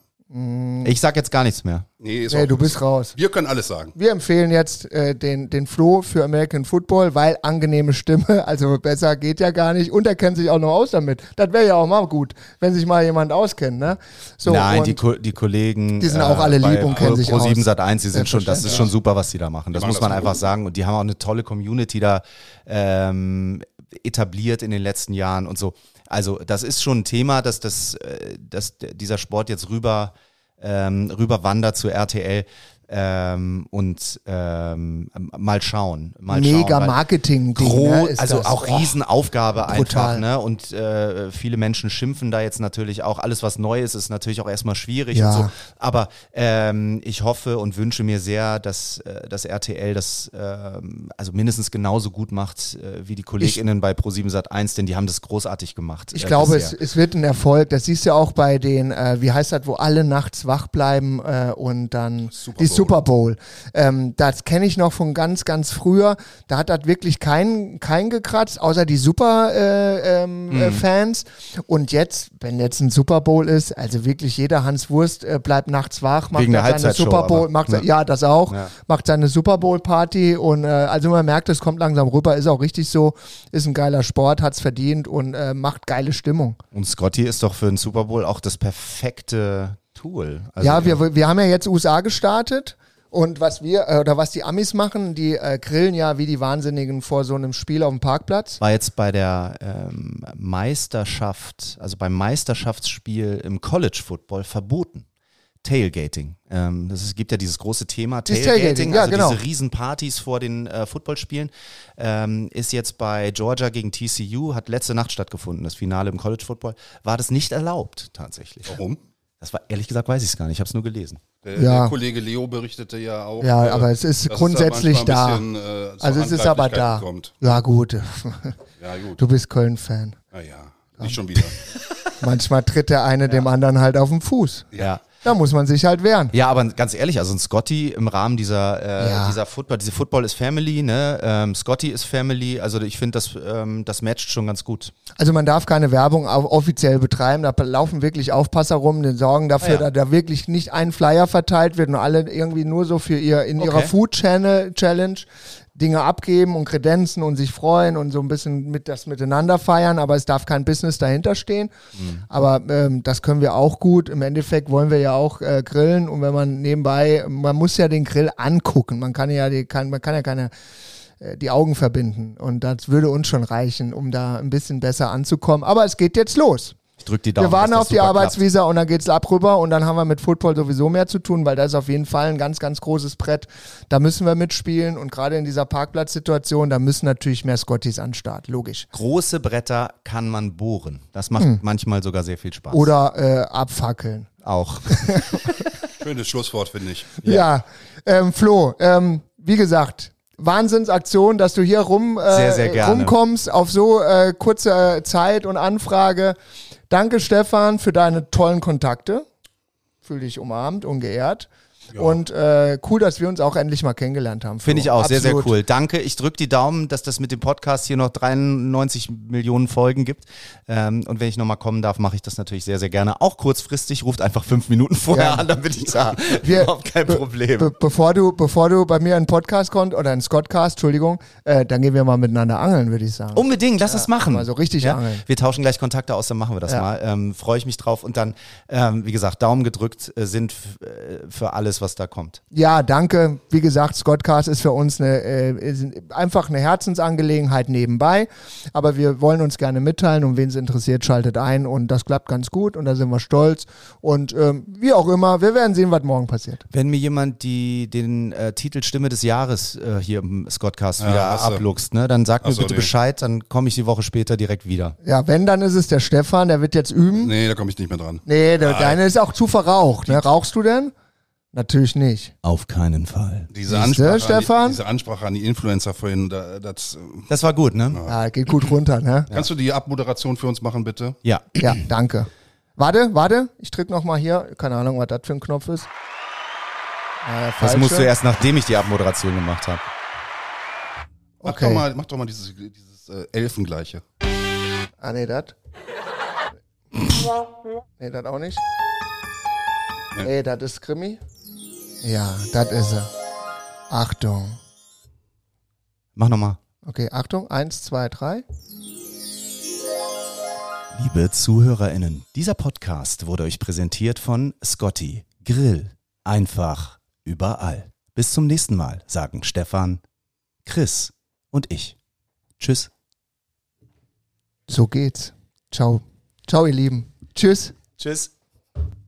Ich sag jetzt gar nichts mehr. Nee, ist Nee, du gut. bist raus. Wir können alles sagen. Wir empfehlen jetzt äh, den, den Flo für American Football, weil angenehme Stimme, also besser geht ja gar nicht. Und er kennt sich auch noch aus damit. Das wäre ja auch mal gut, wenn sich mal jemand auskennt, ne? So, Nein, und die, Ko die Kollegen. Die sind auch alle bei lieb und kennen Pro, sich Pro 7 aus. Sat 1, die sind schon, das ist schon super, was die da machen. Das Die muss machen man das einfach gut. sagen. Und die haben auch eine tolle Community da ähm, etabliert in den letzten Jahren und so. Also, das ist schon ein Thema, dass, das, äh, dass dieser Sport jetzt rüber, ähm, rüber wandert zu RTL. Ähm, und ähm, mal schauen. Mal mega schauen, Marketing. Gro ne, also das. auch Oh. Riesenaufgabe einfach, brutal. ne? Und äh, viele Menschen schimpfen da jetzt natürlich auch. Alles, was neu ist, ist natürlich auch erstmal schwierig Ja. und so. Aber ähm, ich hoffe und wünsche mir sehr, dass äh, das RTL das ähm, also mindestens genauso gut macht äh, wie die KollegInnen bei Pro7 Sat 1, denn die haben das großartig gemacht. Ich äh, glaube, es, es wird ein Erfolg. Das siehst du ja auch bei den, äh, wie heißt das, wo alle nachts wach bleiben äh, und dann Super. Super Bowl. Ähm, das kenne ich noch von ganz, ganz früher. Da hat das wirklich kein, kein gekratzt, außer die Super-Fans. Äh, ähm, Mhm. äh, Fans. und jetzt, wenn jetzt ein Super Bowl ist, also wirklich jeder Hans Wurst äh, bleibt nachts wach, macht Wegen seine Super Bowl, aber, macht, ne? ja, das auch, Ja. macht seine Super Bowl Party und äh, also man merkt, es kommt langsam rüber, ist auch richtig so, ist ein geiler Sport, hat's verdient und äh, macht geile Stimmung. Und Scotty ist doch für den Super Bowl auch das perfekte Tool. Also, ja, wir, wir haben ja jetzt USA gestartet. Und was wir, äh, oder was die Amis machen, die äh, grillen ja wie die Wahnsinnigen vor so einem Spiel auf dem Parkplatz. war jetzt bei der ähm, Meisterschaft, also beim Meisterschaftsspiel im College Football verboten. Tailgating. Ähm, das es gibt ja dieses große Thema Tailgating, Tailgating, ja, also genau. diese Riesenpartys vor den äh, Footballspielen. Ähm, ist jetzt bei Georgia gegen TCU, hat letzte Nacht stattgefunden, das Finale im College Football. War das nicht erlaubt tatsächlich? Warum? Das war ehrlich gesagt weiß ich es gar nicht, ich habe es nur gelesen. Der, Ja. der Kollege Leo berichtete ja auch. Ja, äh, aber es ist grundsätzlich es da. bisschen, äh, Also es ist aber da. Kommt. Ja gut, Ja, gut. du bist Köln-Fan. Naja, nicht schon wieder. Manchmal tritt der eine dem anderen halt auf den Fuß. Ja. Da muss man sich halt wehren. Ja, aber ganz ehrlich, also ein Scotty im Rahmen dieser, äh, Ja. dieser Football, diese Football ist Family, ne? Ähm, Scotty ist Family, also ich finde, das, ähm, das matcht schon ganz gut. Also man darf keine Werbung offiziell betreiben. Da laufen wirklich Aufpasser rum, die sorgen dafür, Ah, ja. dass da wirklich nicht ein Flyer verteilt wird und alle irgendwie nur so für ihr in ihrer Okay. Food Channel Challenge Dinge abgeben und kredenzen und sich freuen und so ein bisschen mit das miteinander feiern, aber es darf kein Business dahinter stehen. Mhm. Aber ähm, das können wir auch gut. Im Endeffekt wollen wir ja auch äh, grillen und wenn man nebenbei, man muss ja den Grill angucken. Man kann ja die, kann, man kann ja keine äh, die Augen verbinden. Und das würde uns schon reichen, um da ein bisschen besser anzukommen. Aber es geht jetzt los. Ich drücke die Daumen. wir warten auf die Arbeitsvisa und dann geht's ab rüber und dann haben wir mit Football sowieso mehr zu tun, weil das ist auf jeden Fall ein ganz, ganz großes Brett. Da müssen wir mitspielen und gerade in dieser Parkplatzsituation, da müssen natürlich mehr Scotties an den Start, logisch. klappt. Große Bretter kann man bohren. Das macht manchmal sogar sehr viel Spaß. Hm. Oder äh, abfackeln. auch. Schönes Schlusswort, finde ich. Ja, ähm, Flo, ähm, wie gesagt, Wahnsinnsaktion, dass du hier rum, äh, Sehr, sehr gerne. rumkommst auf so äh, kurze Zeit und Anfrage. Danke, Stefan, für deine tollen Kontakte. Fühl dich umarmt und geehrt. Und äh, cool, dass wir uns auch endlich mal kennengelernt haben. Finde ich auch sehr, sehr Absolut. cool. Danke. Ich drücke die Daumen, dass das mit dem Podcast hier noch 93 Millionen Folgen gibt. Ähm, und wenn ich nochmal kommen darf, mache ich das natürlich sehr, sehr gerne. Auch kurzfristig. Ruft einfach fünf Minuten vorher Ja. an, dann bin ich da. Wir- Überhaupt kein Problem. Be bevor, du, bevor du bei mir in einen Podcast kommst, oder in einen Scottcast, Entschuldigung, äh, dann gehen wir mal miteinander angeln, würde ich sagen. Unbedingt, lass es machen. mal so richtig angeln. Wir tauschen gleich Kontakte aus, dann machen wir das Ja. mal. Ähm, Freue ich mich drauf. Und dann, ähm, wie gesagt, Daumen gedrückt äh, sind äh, für alles, was da kommt. Ja, danke. Wie gesagt, Scottcast ist für uns eine, äh, ist einfach eine Herzensangelegenheit nebenbei. Aber wir wollen uns gerne mitteilen und wen es interessiert, schaltet ein. Und das klappt ganz gut und da sind wir stolz. Und ähm, wie auch immer, wir werden sehen, was morgen passiert. Wenn mir jemand die, den äh, Titel Stimme des Jahres äh, hier im Scottcast Ja, wieder abluchst, ne, dann sag mir so, bitte nee. Bescheid, dann komme ich die Woche später direkt wieder. Ja, wenn, dann ist es der Stefan, der wird jetzt üben. Nee, da komme ich nicht mehr dran. Nee, der, deine ist auch zu verraucht. Ne? Rauchst du denn? Natürlich nicht. Auf keinen Fall. Diese Ansprache, Stefan? An die, diese Ansprache an die Influencer vorhin, da, das, Das war gut, ne? Ah, geht gut runter, ne? kannst du die Abmoderation für uns machen, bitte? Ja. Ja, danke. Warte, warte, ich drück noch mal hier. Keine Ahnung, was das für ein Knopf ist. Der Das falsche. musst du erst, nachdem ich die Abmoderation gemacht habe. Mach Okay. doch mal, mach doch mal dieses, dieses äh, Elfengleiche. Ah, nee, das. Nee, das auch nicht. Nee. Nee, das ist Krimi. Ja, das ist er. Achtung. Mach nochmal. Okay, Achtung. Eins, zwei, drei. Liebe ZuhörerInnen, dieser Podcast wurde euch präsentiert von Scotty. Grill. Einfach überall. Bis zum nächsten Mal, sagen Stefan, Chris und ich. Tschüss. So geht's. Ciao. Ciao, ihr Lieben. Tschüss. Tschüss.